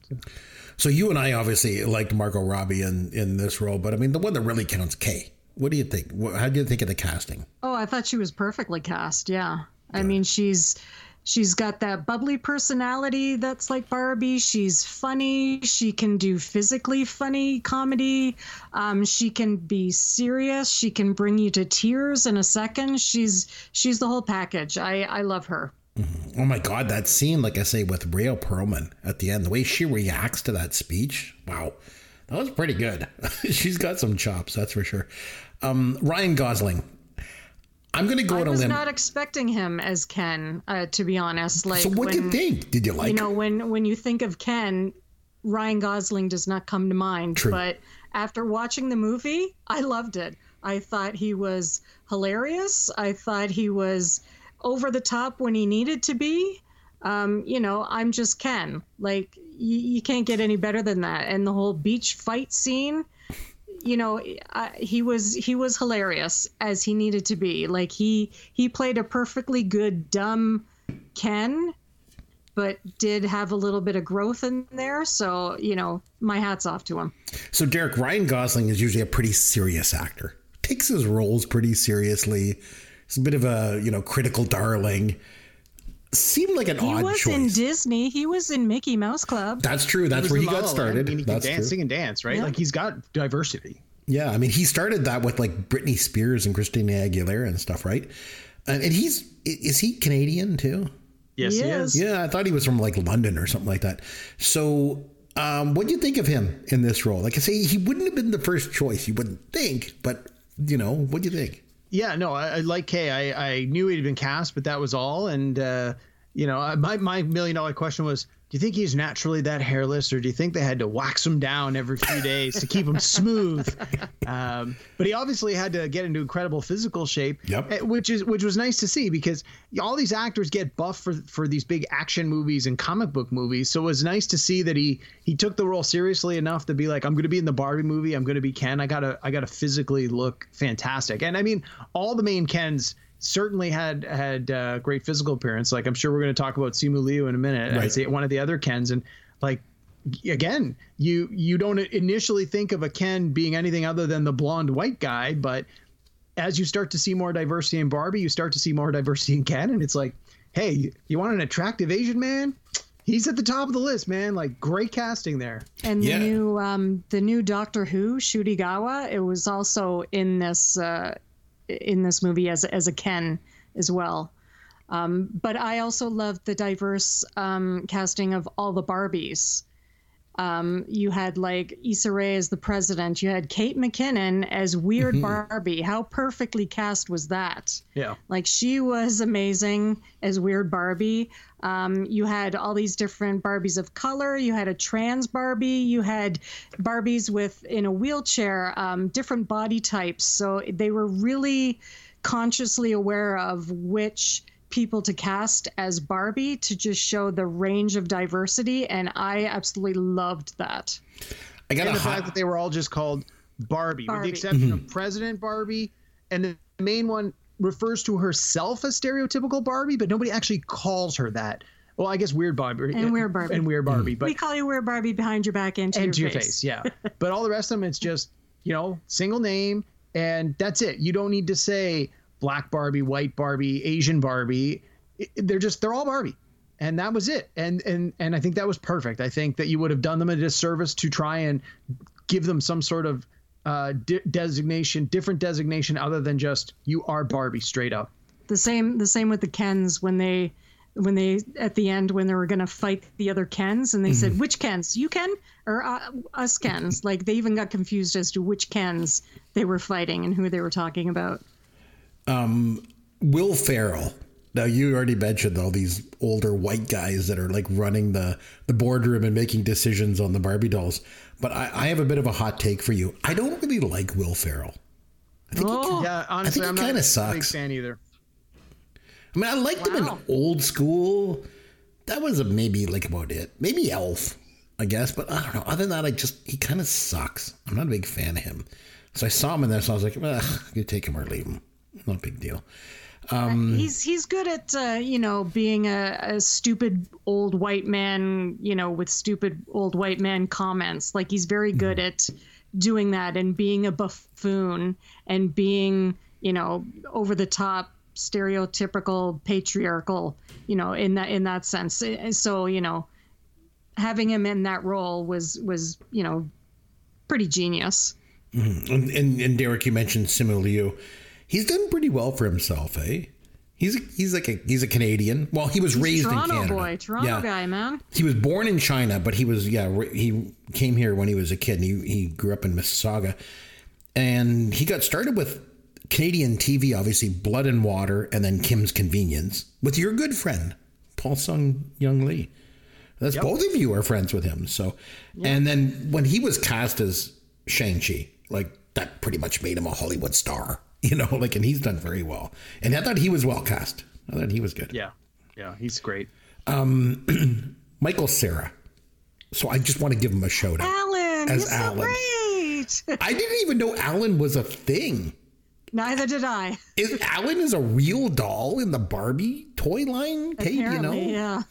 So you and I obviously liked Margot Robbie in, in this role, but I mean, the one that really counts, Kaye. What do you think? How do you think of the casting? Oh, I thought she was perfectly cast. Yeah. I mean, she's she's got that bubbly personality that's like Barbie. She's funny. She can do physically funny comedy. Um, she can be serious. She can bring you to tears in a second. She's she's the whole package. I I love her. Oh my God, that scene, like I say, with Rhea Perlman at the end, the way she reacts to that speech, wow, that was pretty good. (laughs) She's got some chops, that's for sure. Um, Ryan Gosling, I'm going to go I on a was not expecting him as Ken, uh, to be honest. Like, so, what did you think? Did you like? you know when when you think of ken ryan gosling does not come to mind True. but after watching the movie i loved it i thought he was hilarious i thought he was over the top when he needed to be um, you know i'm just ken like you, you can't get any better than that and the whole beach fight scene you know I, he was he was hilarious as he needed to be like he he played a perfectly good dumb ken but did have a little bit of growth in there so you know my hat's off to him So, Derek, Ryan Gosling is usually a pretty serious actor. Takes his roles pretty seriously. He's a bit of a you know critical darling. Seemed like an odd. he odd was choice. in disney he was in mickey mouse club That's true. That's where he La La got started. I mean, he can That's dance, true. sing and dance, right? Yeah. Like he's got diversity. Yeah, I mean, he started that with like Britney Spears and Christina Aguilera and stuff, right? And, and he's is he Canadian too? Yes, He he, is. is. Yeah, I thought he was from like London or something like that. So, um, what do you think of him in this role? Like I say, he wouldn't have been the first choice. You wouldn't think, but you know, what do you think? Yeah, no, I, I like Kaye. I, I knew he'd been cast, but that was all. And uh, you know, my my million dollar question was, you think he's naturally that hairless, or do you think they had to wax him down every few days to keep him smooth? (laughs) Um, but he obviously had to get into incredible physical shape, Yep. eh, which is which was nice to see because all these actors get buff for for these big action movies and comic book movies. So it was nice to see that he he took the role seriously enough to be like, I'm going to be in the Barbie movie. I'm going to be Ken. I gotta I gotta physically look fantastic. And I mean, all the main Kens certainly had had uh, great physical appearance. Like I'm sure we're going to talk about Simu Liu in a minute. Right. As the- one of the other Kens, and like again, you you don't initially think of a Ken being anything other than the blonde white guy, but as you start to see more diversity in Barbie, you start to see more diversity in Ken, and it's like, hey, you want an attractive Asian man? He's at the top of the list, man. Like great casting there. And the Yeah. new um, the new Doctor Who Ncuti Gatwa, it was also in this uh, in this movie as as a Ken as well. Um, but I also loved the diverse um, casting of all the Barbies. Um, you had like Issa Rae as the president. You had Kate McKinnon as Weird Barbie. How perfectly cast was that? Yeah. Like she was amazing as Weird Barbie. Um, you had all these different Barbies of color. You had a trans Barbie. You had Barbies with in a wheelchair, um, different body types. So they were really consciously aware of which people to cast as Barbie to just show the range of diversity, and I absolutely loved that. I got and a the fact that they were all just called Barbie, with the exception Mm-hmm. of President Barbie, and the main one refers to herself as stereotypical Barbie, but nobody actually calls her that. Well, I guess Weird Barbie And Weird Barbie. and Weird Barbie, but we call you Weird Barbie behind your back and to, and to your, your face, yeah. (laughs) but all the rest of them, it's just you know single name, and that's it. You don't need to say Black Barbie, White Barbie, Asian Barbie. They're just they're all Barbie, and that was it. And and and I think that was perfect. I think that you would have done them a disservice to try and give them some sort of uh, de- designation, different designation other than just you are Barbie straight up. the same the same with the Kens when they when they at the end when they were gonna fight the other Kens and they said which Kens you Ken or uh, us Kens like they even got confused as to which Kens they were fighting and who they were talking about. Um, Will Ferrell. Now you already mentioned all these older white guys that are like running the the boardroom and making decisions on the Barbie dolls. But I, I have a bit of a hot take for you. I don't really like Will Ferrell. I think he Oh, Yeah, honestly, he I'm kinda not a big sucks. fan either. I mean, I liked him in old school. That was a maybe like about it. Maybe Elf, I guess. But I don't know. Other than that, I just he kind of sucks. I'm not a big fan of him. So I saw him in this. So I was like, Ugh, you take him or leave him. Not a big deal. Uh, um, he's he's good at uh, you know being a, a stupid old white man you know with stupid old white man comments like he's very mm-hmm. good at doing that and being a buffoon and being you know over the top stereotypical patriarchal you know in that in that sense Eh, eh so you know having him in that role was was you know pretty genius mm-hmm. And, and, and Derek, you mentioned Simu Liu. He's done pretty well for himself, eh? He's he's like a he's a Canadian. Well, he was raised toronto in Canada. boy toronto Yeah. guy man He was born in China, but he was yeah he came here when he was a kid. And he he grew up in Mississauga, and he got started with Canadian TV, obviously Blood and Water, and then Kim's Convenience with your good friend Paul Sung Young Lee. That's both of you are friends with him. So, and then when he was cast as Shang Chi, like that pretty much made him a Hollywood star, (laughs) you know. Like, and he's done very well. And I thought he was well cast. I thought he was good. Yeah, yeah, he's great. Um, (clears throat) Michael Cera. So I just want to give him a shout out. alan As you're so great (laughs) I didn't even know Alan was a thing. Neither did I. Is (laughs) Alan is a real doll in the Barbie toy line? Kate, you know? Apparently, yeah.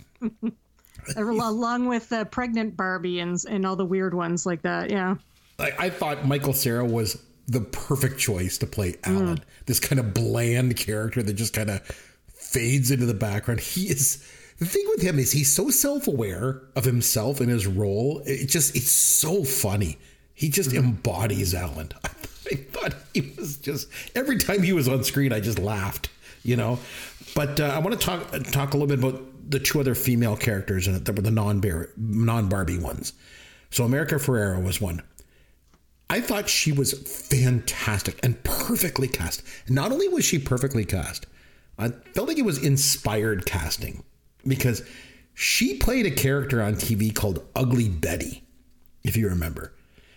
Along with the pregnant Barbie and and all the weird ones like that. Yeah. I, I thought Michael Cera was the perfect choice to play Alan. Mm. This kind of bland character that just kind of fades into the background. He is the thing with him is he's so self-aware of himself and his role. It just it's so funny. He just Mm-hmm. embodies Alan. (laughs) I thought he was just every time he was on screen, I just laughed. You know, but uh, I want to talk talk a little bit about the two other female characters in it that were the non non Barbie ones. So America Ferrera was one. I thought she was fantastic and perfectly cast. Not only was she perfectly cast, I felt like it was inspired casting because She played a character on TV called Ugly Betty, if you remember,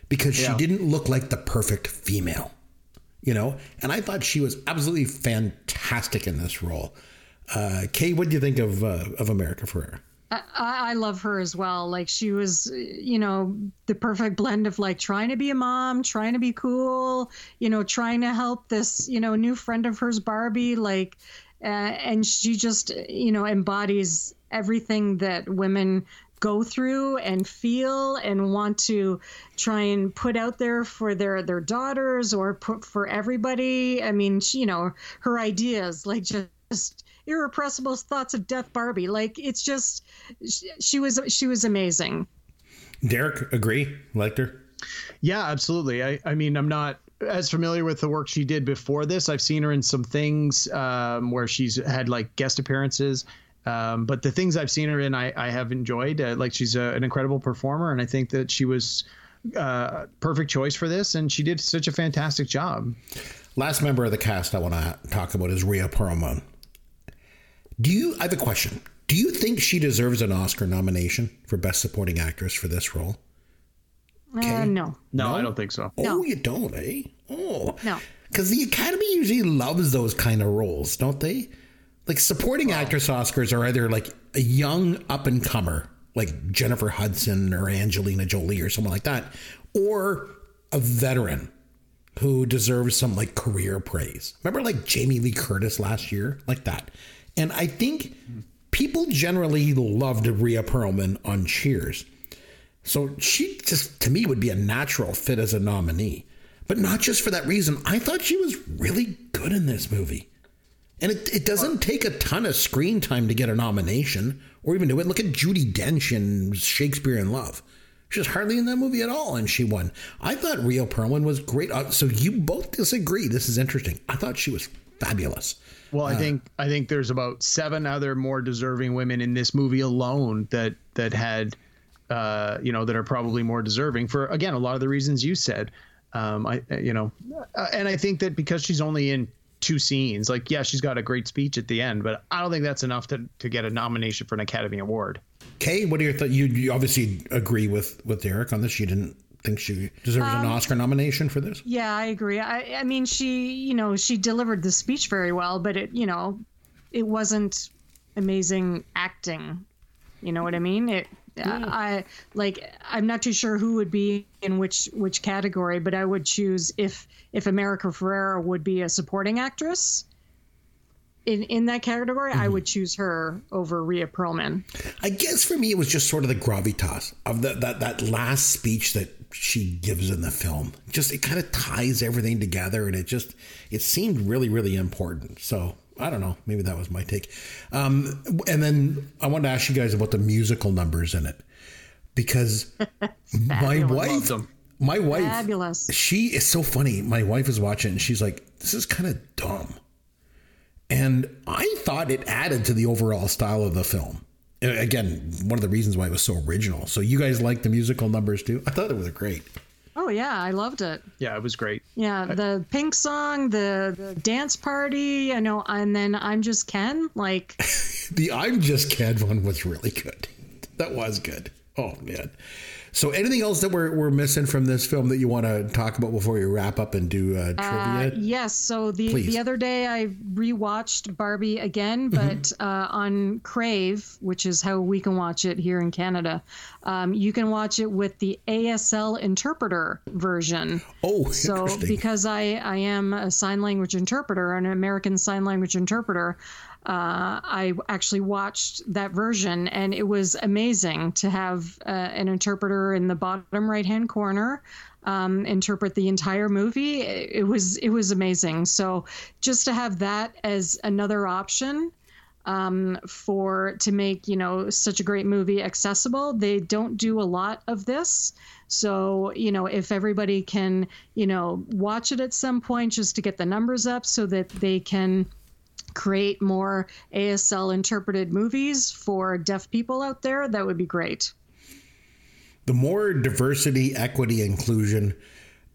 because she didn't look like the perfect female, you know? And I thought she was absolutely fantastic in this role. Uh, Kaye, what do you think of, uh, of America Ferrera? I, I love her as well. Like she was, you know, the perfect blend of like trying to be a mom, trying to be cool, you know, trying to help this, you know, new friend of hers, Barbie. Like, uh, and she just, you know, embodies everything that women go through and feel and want to try and put out there for their their daughters or put for everybody. I mean, she, you know, her ideas like just irrepressible thoughts of death barbie like it's just she, she was she was amazing Derek, agree? Liked her? Yeah, absolutely. I, I mean, I'm not as familiar with the work she did before this. I've seen her in some things um, where she's had like guest appearances. Um, but the things I've seen her in, I, I have enjoyed. Uh, like she's a, an incredible performer, and I think that she was uh, perfect choice for this, and she did such a fantastic job. Last member of the cast I want to talk about is Rhea Perlman. Do you? I have a question. Do you think she deserves an Oscar nomination for Best Supporting Actress for this role? uh, no No, I don't think so. Oh, you don't, eh? Oh, No. Because the Academy usually loves those kind of roles, don't they? Like supporting actress Oscars are either like a young up and comer, like Jennifer Hudson or Angelina Jolie or someone like that, or a veteran who deserves some like career praise. Remember like Jamie Lee Curtis last year, like that. And I think people generally loved Rhea Perlman on Cheers. So she just, to me, would be a natural fit as a nominee. But not just for that reason. I thought she was really good in this movie. And it, it doesn't take a ton of screen time to get a nomination or even do it. Look at Judi Dench in Shakespeare in Love. She was hardly in that movie at all, and she won. I thought Rhea Perlman was great. Uh, So you both disagree. This is interesting. I thought she was fabulous. Well, I think I think there's about seven other more deserving women in this movie alone that that had, uh, you know, that are probably more deserving for again a lot of the reasons you said. Um, I you know, uh, and I think that because she's only in two scenes, like yeah, she's got a great speech at the end, but I don't think that's enough to to get a nomination for an Academy Award. Kaye, what are your thoughts? You, you obviously agree with with Derek on this. You didn't think she deserves an um, Oscar nomination for this. yeah i agree i i mean she you know she delivered the speech very well but it you know it wasn't amazing acting you know what i mean it I like. I'm not too sure who would be in which which category, but I would choose if if America Ferrera would be a supporting actress in in that category. I mm-hmm. would choose her over Rhea Perlman. I guess for me, it was just sort of the gravitas of the, that that last speech that she gives in the film. Just it kind of ties everything together, and it just it seemed really really important. So I don't know, maybe that was my take. Um, and then I wanted to ask you guys about the musical numbers in it because (laughs) my wife, my wife, Fabulous. she is so funny. My wife is watching, and she's like, "This is kind of dumb." And I thought it added to the overall style of the film. Again, one of the reasons why it was so original. So you guys like the musical numbers too? I thought it was great. Oh yeah, I loved it. Yeah, it was great. Yeah, the pink song, the, the dance party, I know, and then I'm just Ken. Like, (laughs) The I'm Just Ken one was really good. That was good. Oh man. So anything else that we're, we're missing from this film that you want to talk about before we wrap up and do uh, uh, trivia? yes. So the Please. the other day I rewatched Barbie again, but uh, on Crave, which is how we can watch it here in Canada. Um, you can watch it with the ASL interpreter version. oh, So because I I am a sign language interpreter, an American sign language interpreter, uh, I actually watched that version, and it was amazing to have uh, an interpreter in the bottom right hand corner um, interpret the entire movie. It, was it was amazing. So just to have that as another option um, for to make you know such a great movie accessible. They don't do a lot of this, so you know if everybody can you know watch it at some point just to get the numbers up so that they can create more ASL interpreted movies for deaf people out there, that would be great. the more diversity, equity, inclusion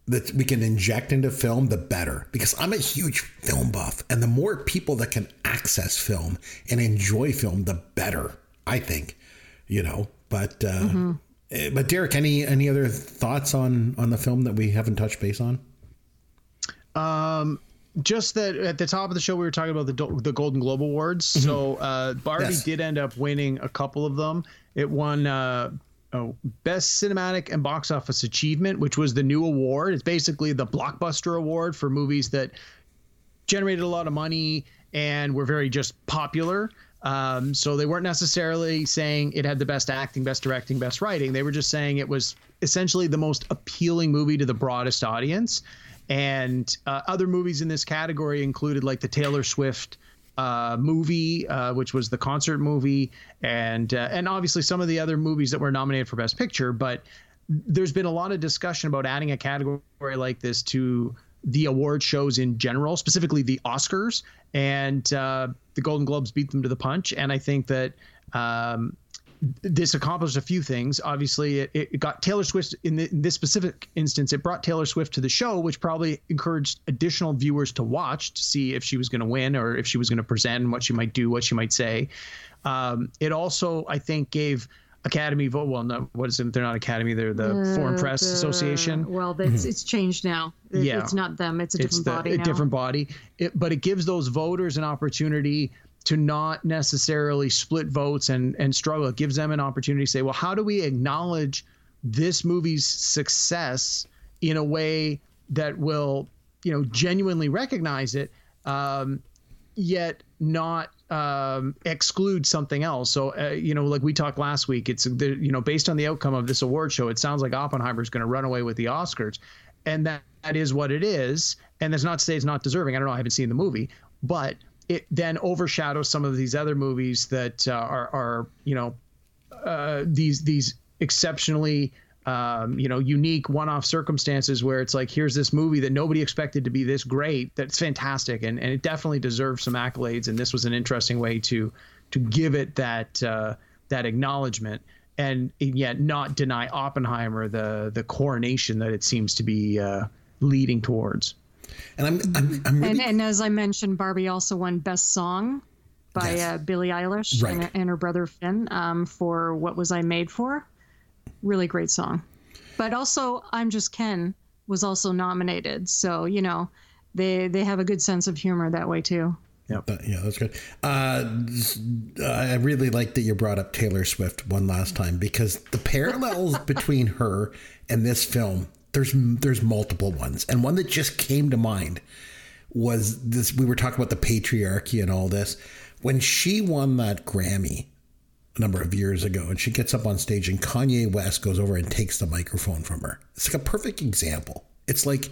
that we can inject into film, the better. Because I'm a huge film buff, and the more people that can access film and enjoy film, the better. I think. you know. But uh, Mm-hmm. but Derek, any any other thoughts on on the film that we haven't touched base on? Just that at the top of the show we were talking about the the Golden Globe Awards. So uh, Barbie Yes. did end up winning a couple of them. It won uh, oh, best cinematic and box office achievement, which was the new award. It's basically the blockbuster award for movies that generated a lot of money and were very just popular. Um, so they weren't necessarily saying it had the best acting, best directing, best writing. They were just saying it was essentially the most appealing movie to the broadest audience. And uh, other movies in this category included like the Taylor Swift uh, movie, uh, which was the concert movie, and uh, and obviously some of the other movies that were nominated for Best Picture. But there's been a lot of discussion about adding a category like this to the award shows in general, specifically the Oscars, and uh, the Golden Globes beat them to the punch. And I think that um, this accomplished a few things. Obviously, it, it got Taylor Swift in, the, in this specific instance. It brought Taylor Swift to the show, which probably encouraged additional viewers to watch to see if she was going to win or if she was going to present and what she might do, what she might say. Um, it also, I think, gave Academy vote. Well, no, what is it? They're not Academy. They're the Foreign Press The- Association. Well, it's it's changed now. It- Yeah. It's not them. It's a it's different the, body a now. different body. It, but it gives those voters an opportunity to not necessarily split votes and and struggle. It gives them an opportunity to say, well, how do we acknowledge this movie's success in a way that will, you know, genuinely recognize it, um, yet not um, exclude something else. So, uh, you know, like we talked last week, it's the, you know, based on the outcome of this award show, it sounds like Oppenheimer is going to run away with the Oscars, and that that is what it is. And that's not to say it's not deserving. I don't know. I haven't seen the movie, but it then overshadows some of these other movies that uh, are are you know uh, these these exceptionally um, you know unique one-off circumstances where it's like here's this movie that nobody expected to be this great that's fantastic and, and it definitely deserves some accolades and this was an interesting way to to give it that uh, that acknowledgement and yet not deny Oppenheimer the the coronation that it seems to be uh, leading towards. And I'm I'm, I'm really And, and as I mentioned, Barbie also won Best Song by Yes. uh, Billie Eilish Right. and, and her brother Finn um, for What Was I Made For? Really great song. But also, I'm Just Ken was also nominated. So, you know, they, they have a good sense of humor that way too. Uh, yeah, that's good. Uh, I really like that you brought up Taylor Swift one last time because the parallels (laughs) between her and this film, there's there's multiple ones, and one that just came to mind was this. We were talking about the patriarchy and all this when she won that Grammy a number of years ago, and she gets up on stage, and Kanye West goes over and takes the microphone from her. It's like a perfect example. It's like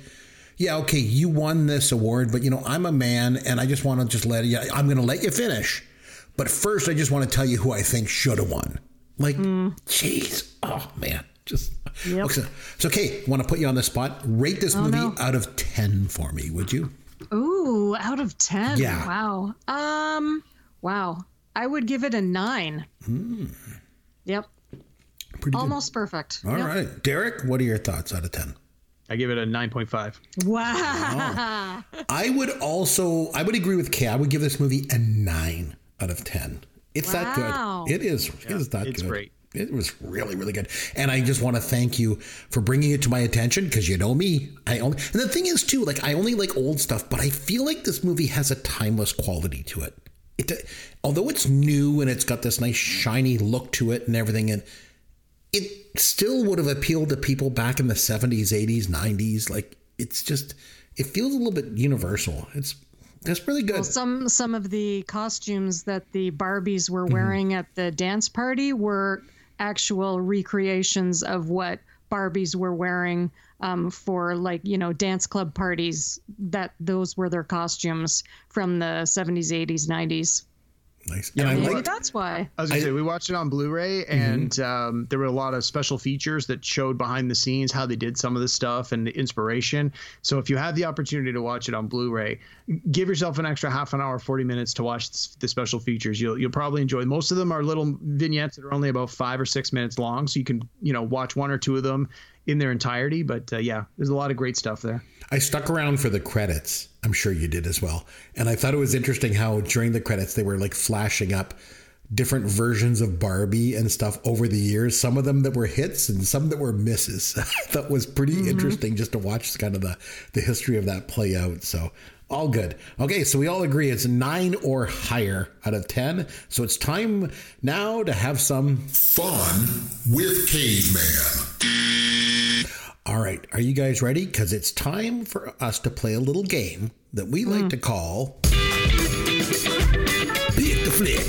yeah, okay, you won this award, but you know, I'm a man and I just want to just let you, I'm going to let you finish. But first, I just want to tell you who I think should have won. Like, mm. jeez, oh man, just. Yep. Okay, so, okay, want to put you on the spot. Rate this movie no. out of 10 for me, would you? Ooh, out of 10. Yeah. Wow. Um, wow. I would give it a nine. Mm. Yep. Pretty good. Almost perfect. All Yep. right, Derek, what are your thoughts out of 10? I give it a 9.5. Wow. (laughs) I would also, I would agree with Kaye. I would give this movie a 9 out of 10. It's that good. It is. it is that it's good. It's great. It was really, really good. And I just want to thank you for bringing it to my attention because you know me. I only, and the thing is, too, like, I only like old stuff, but I feel like this movie has a timeless quality to it. It, although it's new and it's got this nice shiny look to it and everything, and it still would have appealed to people back in the 70s, 80s, 90s. Like, it's just, it feels a little bit universal. It's, that's really good. Well, some some of the costumes that the Barbies were mm-hmm. wearing at the dance party were actual recreations of what Barbies were wearing um, for like you know dance club parties. That those were their costumes from the 70s, 80s, 90s. Nice. And I Maybe like, that's why. I was gonna say we watched it on Blu-ray, and um, there were a lot of special features that showed behind the scenes how they did some of the stuff and the inspiration. So if you have the opportunity to watch it on Blu-ray, give yourself an extra half an hour, forty minutes to watch the special features. You'll you'll probably enjoy. Most of them are little vignettes that are only about five or six minutes long, so you can you know watch one or two of them in their entirety. But uh, yeah, there's a lot of great stuff there. I stuck around for the credits. I'm sure you did as well. And I thought it was interesting how during the credits they were like flashing up different versions of Barbie and stuff over the years. Some of them that were hits and some that were misses. (laughs) I thought was pretty interesting just to watch kind of the the history of that play out. So all good. Okay, so we all agree it's nine or higher out of ten. So it's time now to have some Fun with Caveman. All right, are you guys ready? Because it's time for us to play a little game that we like hmm. to call Pick the Flick.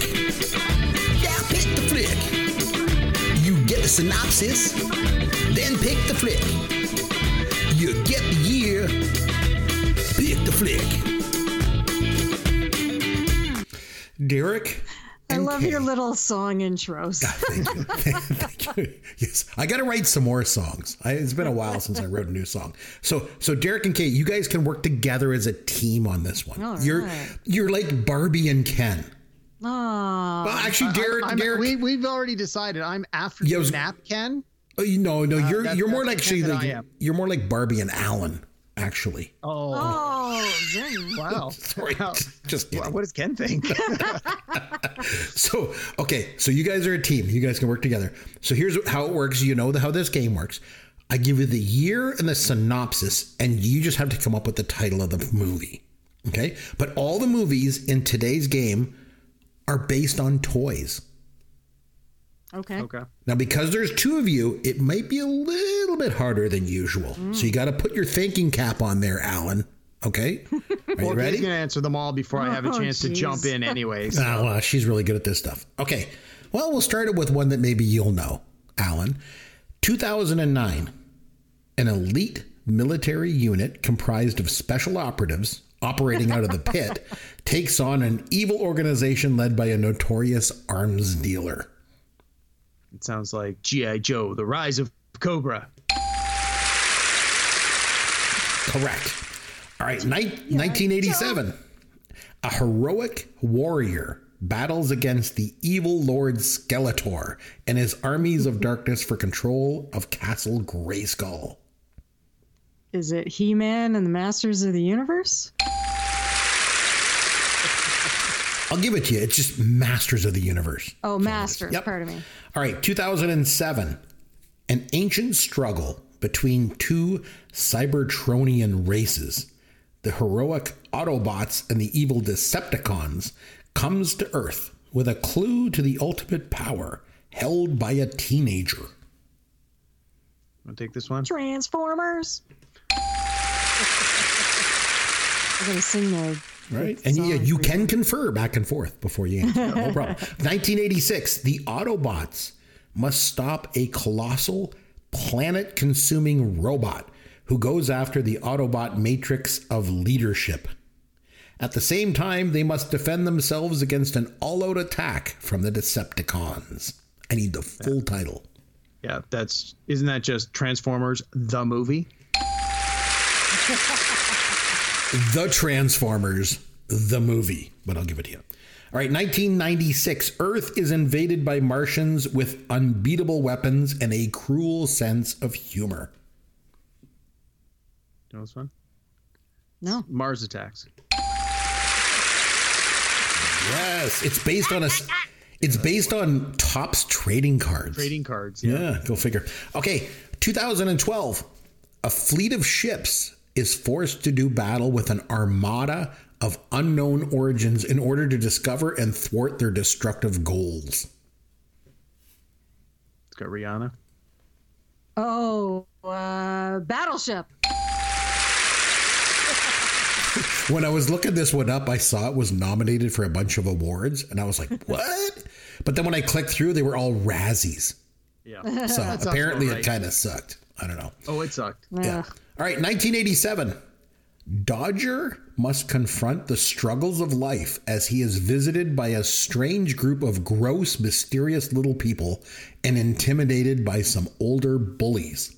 Yeah, pick the flick. You get the synopsis, then pick the flick. You get the year, pick the flick. Derek, I love Kaye. your little song intros. Ah, (laughs) thank you. Thank you. Yes, I got to write some more songs. I, it's been a while since I wrote a new song. So, so Derek and Kate, you guys can work together as a team on this one. All you're right. you're like Barbie and Ken. Oh, Well, actually, Derek, I'm, Derek, we, we've already decided. I'm after Yeah, I was- nap Ken. oh, you know, no, uh, you're that- you're more like the actually like, you're more like Barbie and Alan, actually. Oh, oh, (laughs) wow. (laughs) Sorry, Wow. just kidding. What does Ken think? (laughs) So, okay, so you guys are a team. You guys can work together. So here's how it works. You know the, how this game works. I give you the year and the synopsis, and you just have to come up with the title of the movie. Okay, but all the movies in today's game are based on toys. Okay. okay. Now, because there's two of you, it might be a little bit harder than usual. Mm. So you got to put your thinking cap on there, Alan. Okay, (laughs) are you Well, ready? He's gonna answer them all before I have a Oh, chance to jump in, anyways. Oh, (laughs) well, she's really good at this stuff. Okay. Well, we'll start it with one that maybe you'll know, Alan. 2009, an elite military unit comprised of special operatives operating out of the (laughs) pit takes on an evil organization led by a notorious arms dealer. It sounds like GI Joe: The Rise of Cobra. Correct. All right, ni- 1987. A heroic warrior battles against the evil Lord Skeletor and his armies of (laughs) darkness for control of Castle Grayskull. Is it He Man and the Masters of the Universe? I'll give it to you. It's just Masters of the Universe. Oh, Masters. Yep. Pardon me. All right, 2007. An ancient struggle between two Cybertronian races, the heroic Autobots and the evil Decepticons, comes to Earth with a clue to the ultimate power held by a teenager. Want to take this one? Transformers. (laughs) I'm gonna sing the Right. And yeah, you can confer back and forth before you answer. No (laughs) problem. 1986, the Autobots must stop a colossal planet consuming robot who goes after the Autobot matrix of leadership. At the same time, they must defend themselves against an all out attack from the Decepticons. I need the full title. Yeah, that's isn't that just Transformers the movie? (laughs) The Transformers, the movie, but I'll give it to you. All right, 1996. Earth is invaded by Martians with unbeatable weapons and a cruel sense of humor. You know this one? No. Mars Attacks. Yes, it's based on a. It's based on Topps trading cards. Trading cards. Yeah, go figure. Okay, 2012. A fleet of ships is forced to do battle with an armada of unknown origins in order to discover and thwart their destructive goals. It's got Rihanna. Oh, uh, Battleship. (laughs) When I was looking this one up, I saw it was nominated for a bunch of awards, and I was like, (laughs) "What?" But then when I clicked through, they were all Razzies. Yeah. So (laughs) apparently, about it kind of sucked. I don't know. Oh, it sucked. Yeah. Ugh. All right, 1987. Dodger must confront the struggles of life as he is visited by a strange group of gross, mysterious little people and intimidated by some older bullies.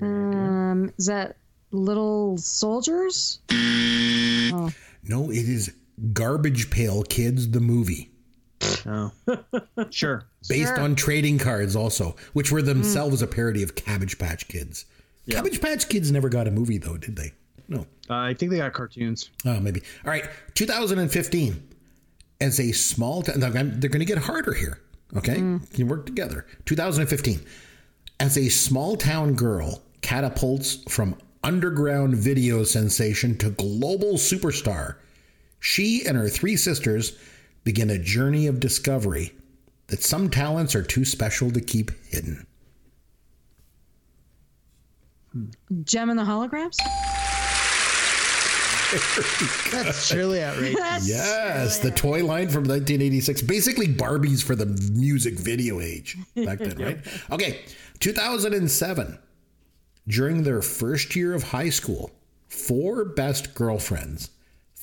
Um, is that Little Soldiers? No, it is Garbage Pail Kids, the movie. Oh. (laughs) sure. based Sure. on trading cards also, which were themselves a parody of Cabbage Patch Kids. Cabbage Patch Kids never got a movie though, did they? No. Uh, I think they got cartoons. Oh, maybe. All right. 2015. as a small town. They're going to get harder here. Okay, can work together? 2015, as a small town girl catapults from underground video sensation to global superstar, she and her three sisters begin a journey of discovery that some talents are too special to keep hidden. Jem and the Holograms? That's surely outrageous. (laughs) That's Yes, the toy line from 1986. Basically, Barbies for the music video age back then, (laughs) right? Okay, 2007. During their first year of high school, four best girlfriends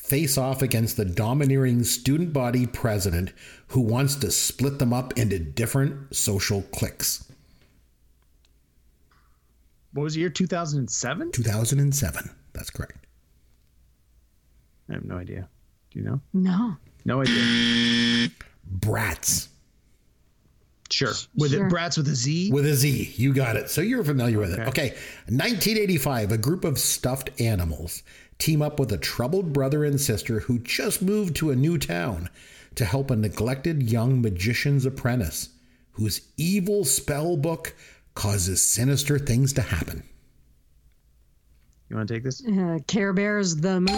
face off against the domineering student body president who wants to split them up into different social cliques. What was the year? 2007? 2007. That's correct. I have no idea. Do you know? No. No idea. Bratz. Sure. With Sure. it, Bratz with a Z. With a Z. You got it. So you're familiar with it. Okay. 1985, a group of stuffed animals team up with a troubled brother and sister who just moved to a new town to help a neglected young magician's apprentice whose evil spell book causes sinister things to happen. You want to take this? Uh, Care Bears, the movie? (laughs)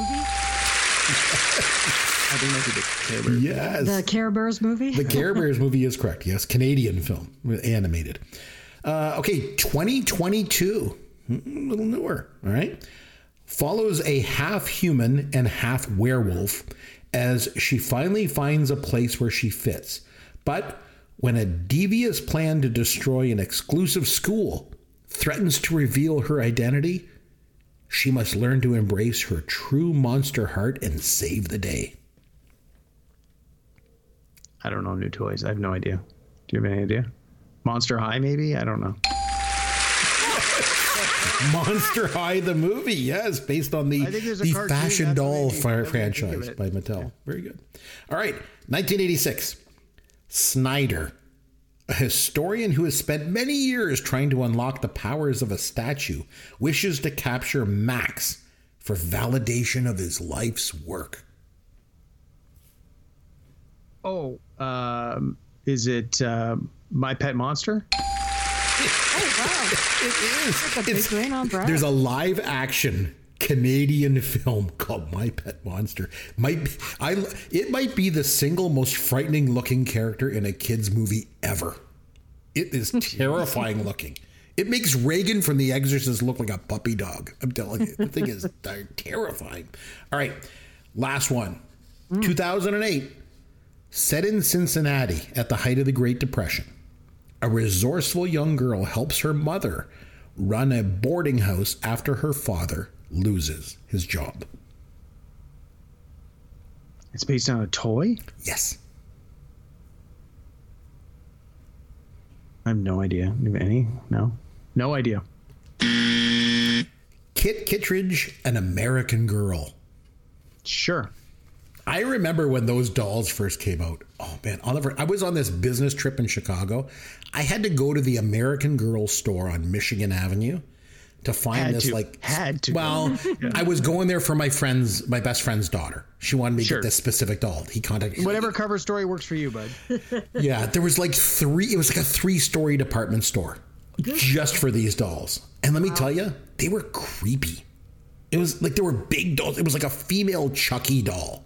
I think that's a bit Care Bears. Yes. The Care Bears movie? The Care (laughs) Bears movie is correct. Yes, Canadian film, animated. Uh, okay, 2022, Mm, a little newer. All right, follows a half human and half werewolf as she finally finds a place where she fits. But when a devious plan to destroy an exclusive school threatens to reveal her identity, she must learn to embrace her true monster heart and save the day. I don't know new toys. I have no idea. Do you have any idea? Monster High, maybe? I don't know. (laughs) Monster High, the movie, yes, based on the, I think there's a the Fashion Doll what fr- that made me think of franchise by Mattel. Very good. All right, 1986. Snyder, a historian who has spent many years trying to unlock the powers of a statue, wishes to capture Max for validation of his life's work. Oh, um, is it um, My Pet Monster? It's a big green umbrella. There's a live action Canadian (laughs) film called My Pet Monster. Might be, I it might be the single most frightening looking character in a kids movie ever. It is (laughs) terrifying looking. It makes Regan from The Exorcist look like a puppy dog. I'm telling you, the thing is (laughs) terrifying. All right, last one. Mm. 2008, set in Cincinnati at the height of the Great Depression. A resourceful young girl helps her mother run a boarding house after her father loses his job. It's based on a toy? Yes. I have no idea. Have any? No? No idea. Kit Kittredge, an American girl. Sure. I remember when those dolls first came out. Oh man, I'll. I was on this business trip in Chicago. I had to go to the American Girl store on Michigan Avenue to find Had this to. like Had to. Well, (laughs) I was going there for my friend's, my best friend's daughter. She wanted me to Sure. get this specific doll. He contacted Whatever cover story works for you, bud. (laughs) Yeah, there was like three. It was like a three-story department store just for these dolls. And let me tell you, they were creepy. It was like there were big dolls. It was like a female Chucky doll,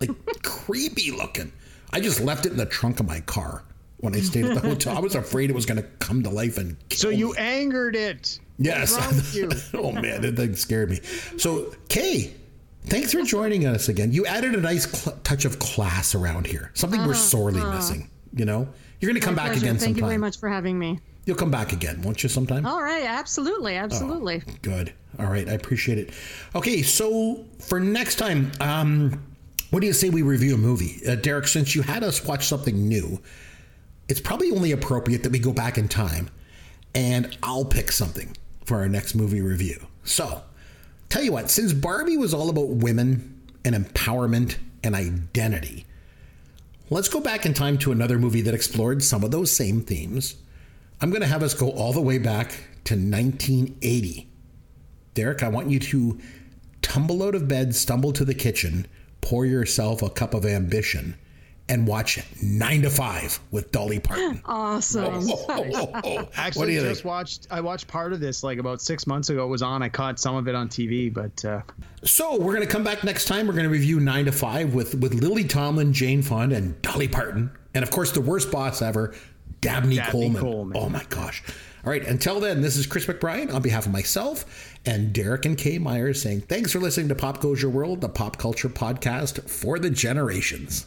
like (laughs) creepy looking. I just left it in the trunk of my car when I stayed at the hotel. I was afraid it was going to come to life and kill So you me. angered it. Yes. What's wrong with (laughs) you? oh man, that thing scared me. So Kaye, thanks for joining us again. You added a nice cl- touch of class around here. Something we're sorely missing. You know, you're going to come back Pleasure. again Thank sometime. you very much for having me. You'll come back again, won't you? Sometime. All right, absolutely, absolutely. Good. All right, I appreciate it. Okay, so for next time, um, what do you say we review a movie, uh, Derek? Since you had us watch something new, it's probably only appropriate that we go back in time, and I'll pick something for our next movie review. So, tell you what, since Barbie was all about women and empowerment and identity, let's go back in time to another movie that explored some of those same themes. I'm going to have us go all the way back to 1980. Derek, I want you to tumble out of bed, stumble to the kitchen, pour yourself a cup of ambition, and watch Nine to Five with Dolly Parton. (laughs) Awesome. (laughs) what Actually, do you just think? watched. I watched part of this like about six months ago. It was on. I caught some of it on TV, but uh, So we're going to come back next time. We're going to review Nine to Five with with Lily Tomlin, Jane Fonda, and Dolly Parton, and of course the worst boss ever, Dabney, Dabney Coleman. Coleman. Oh my gosh! All right. Until then, this is Chris McBrien on behalf of myself and Derek and Kaye Myers saying thanks for listening to Pop Goes Your World, the pop culture podcast for the generations.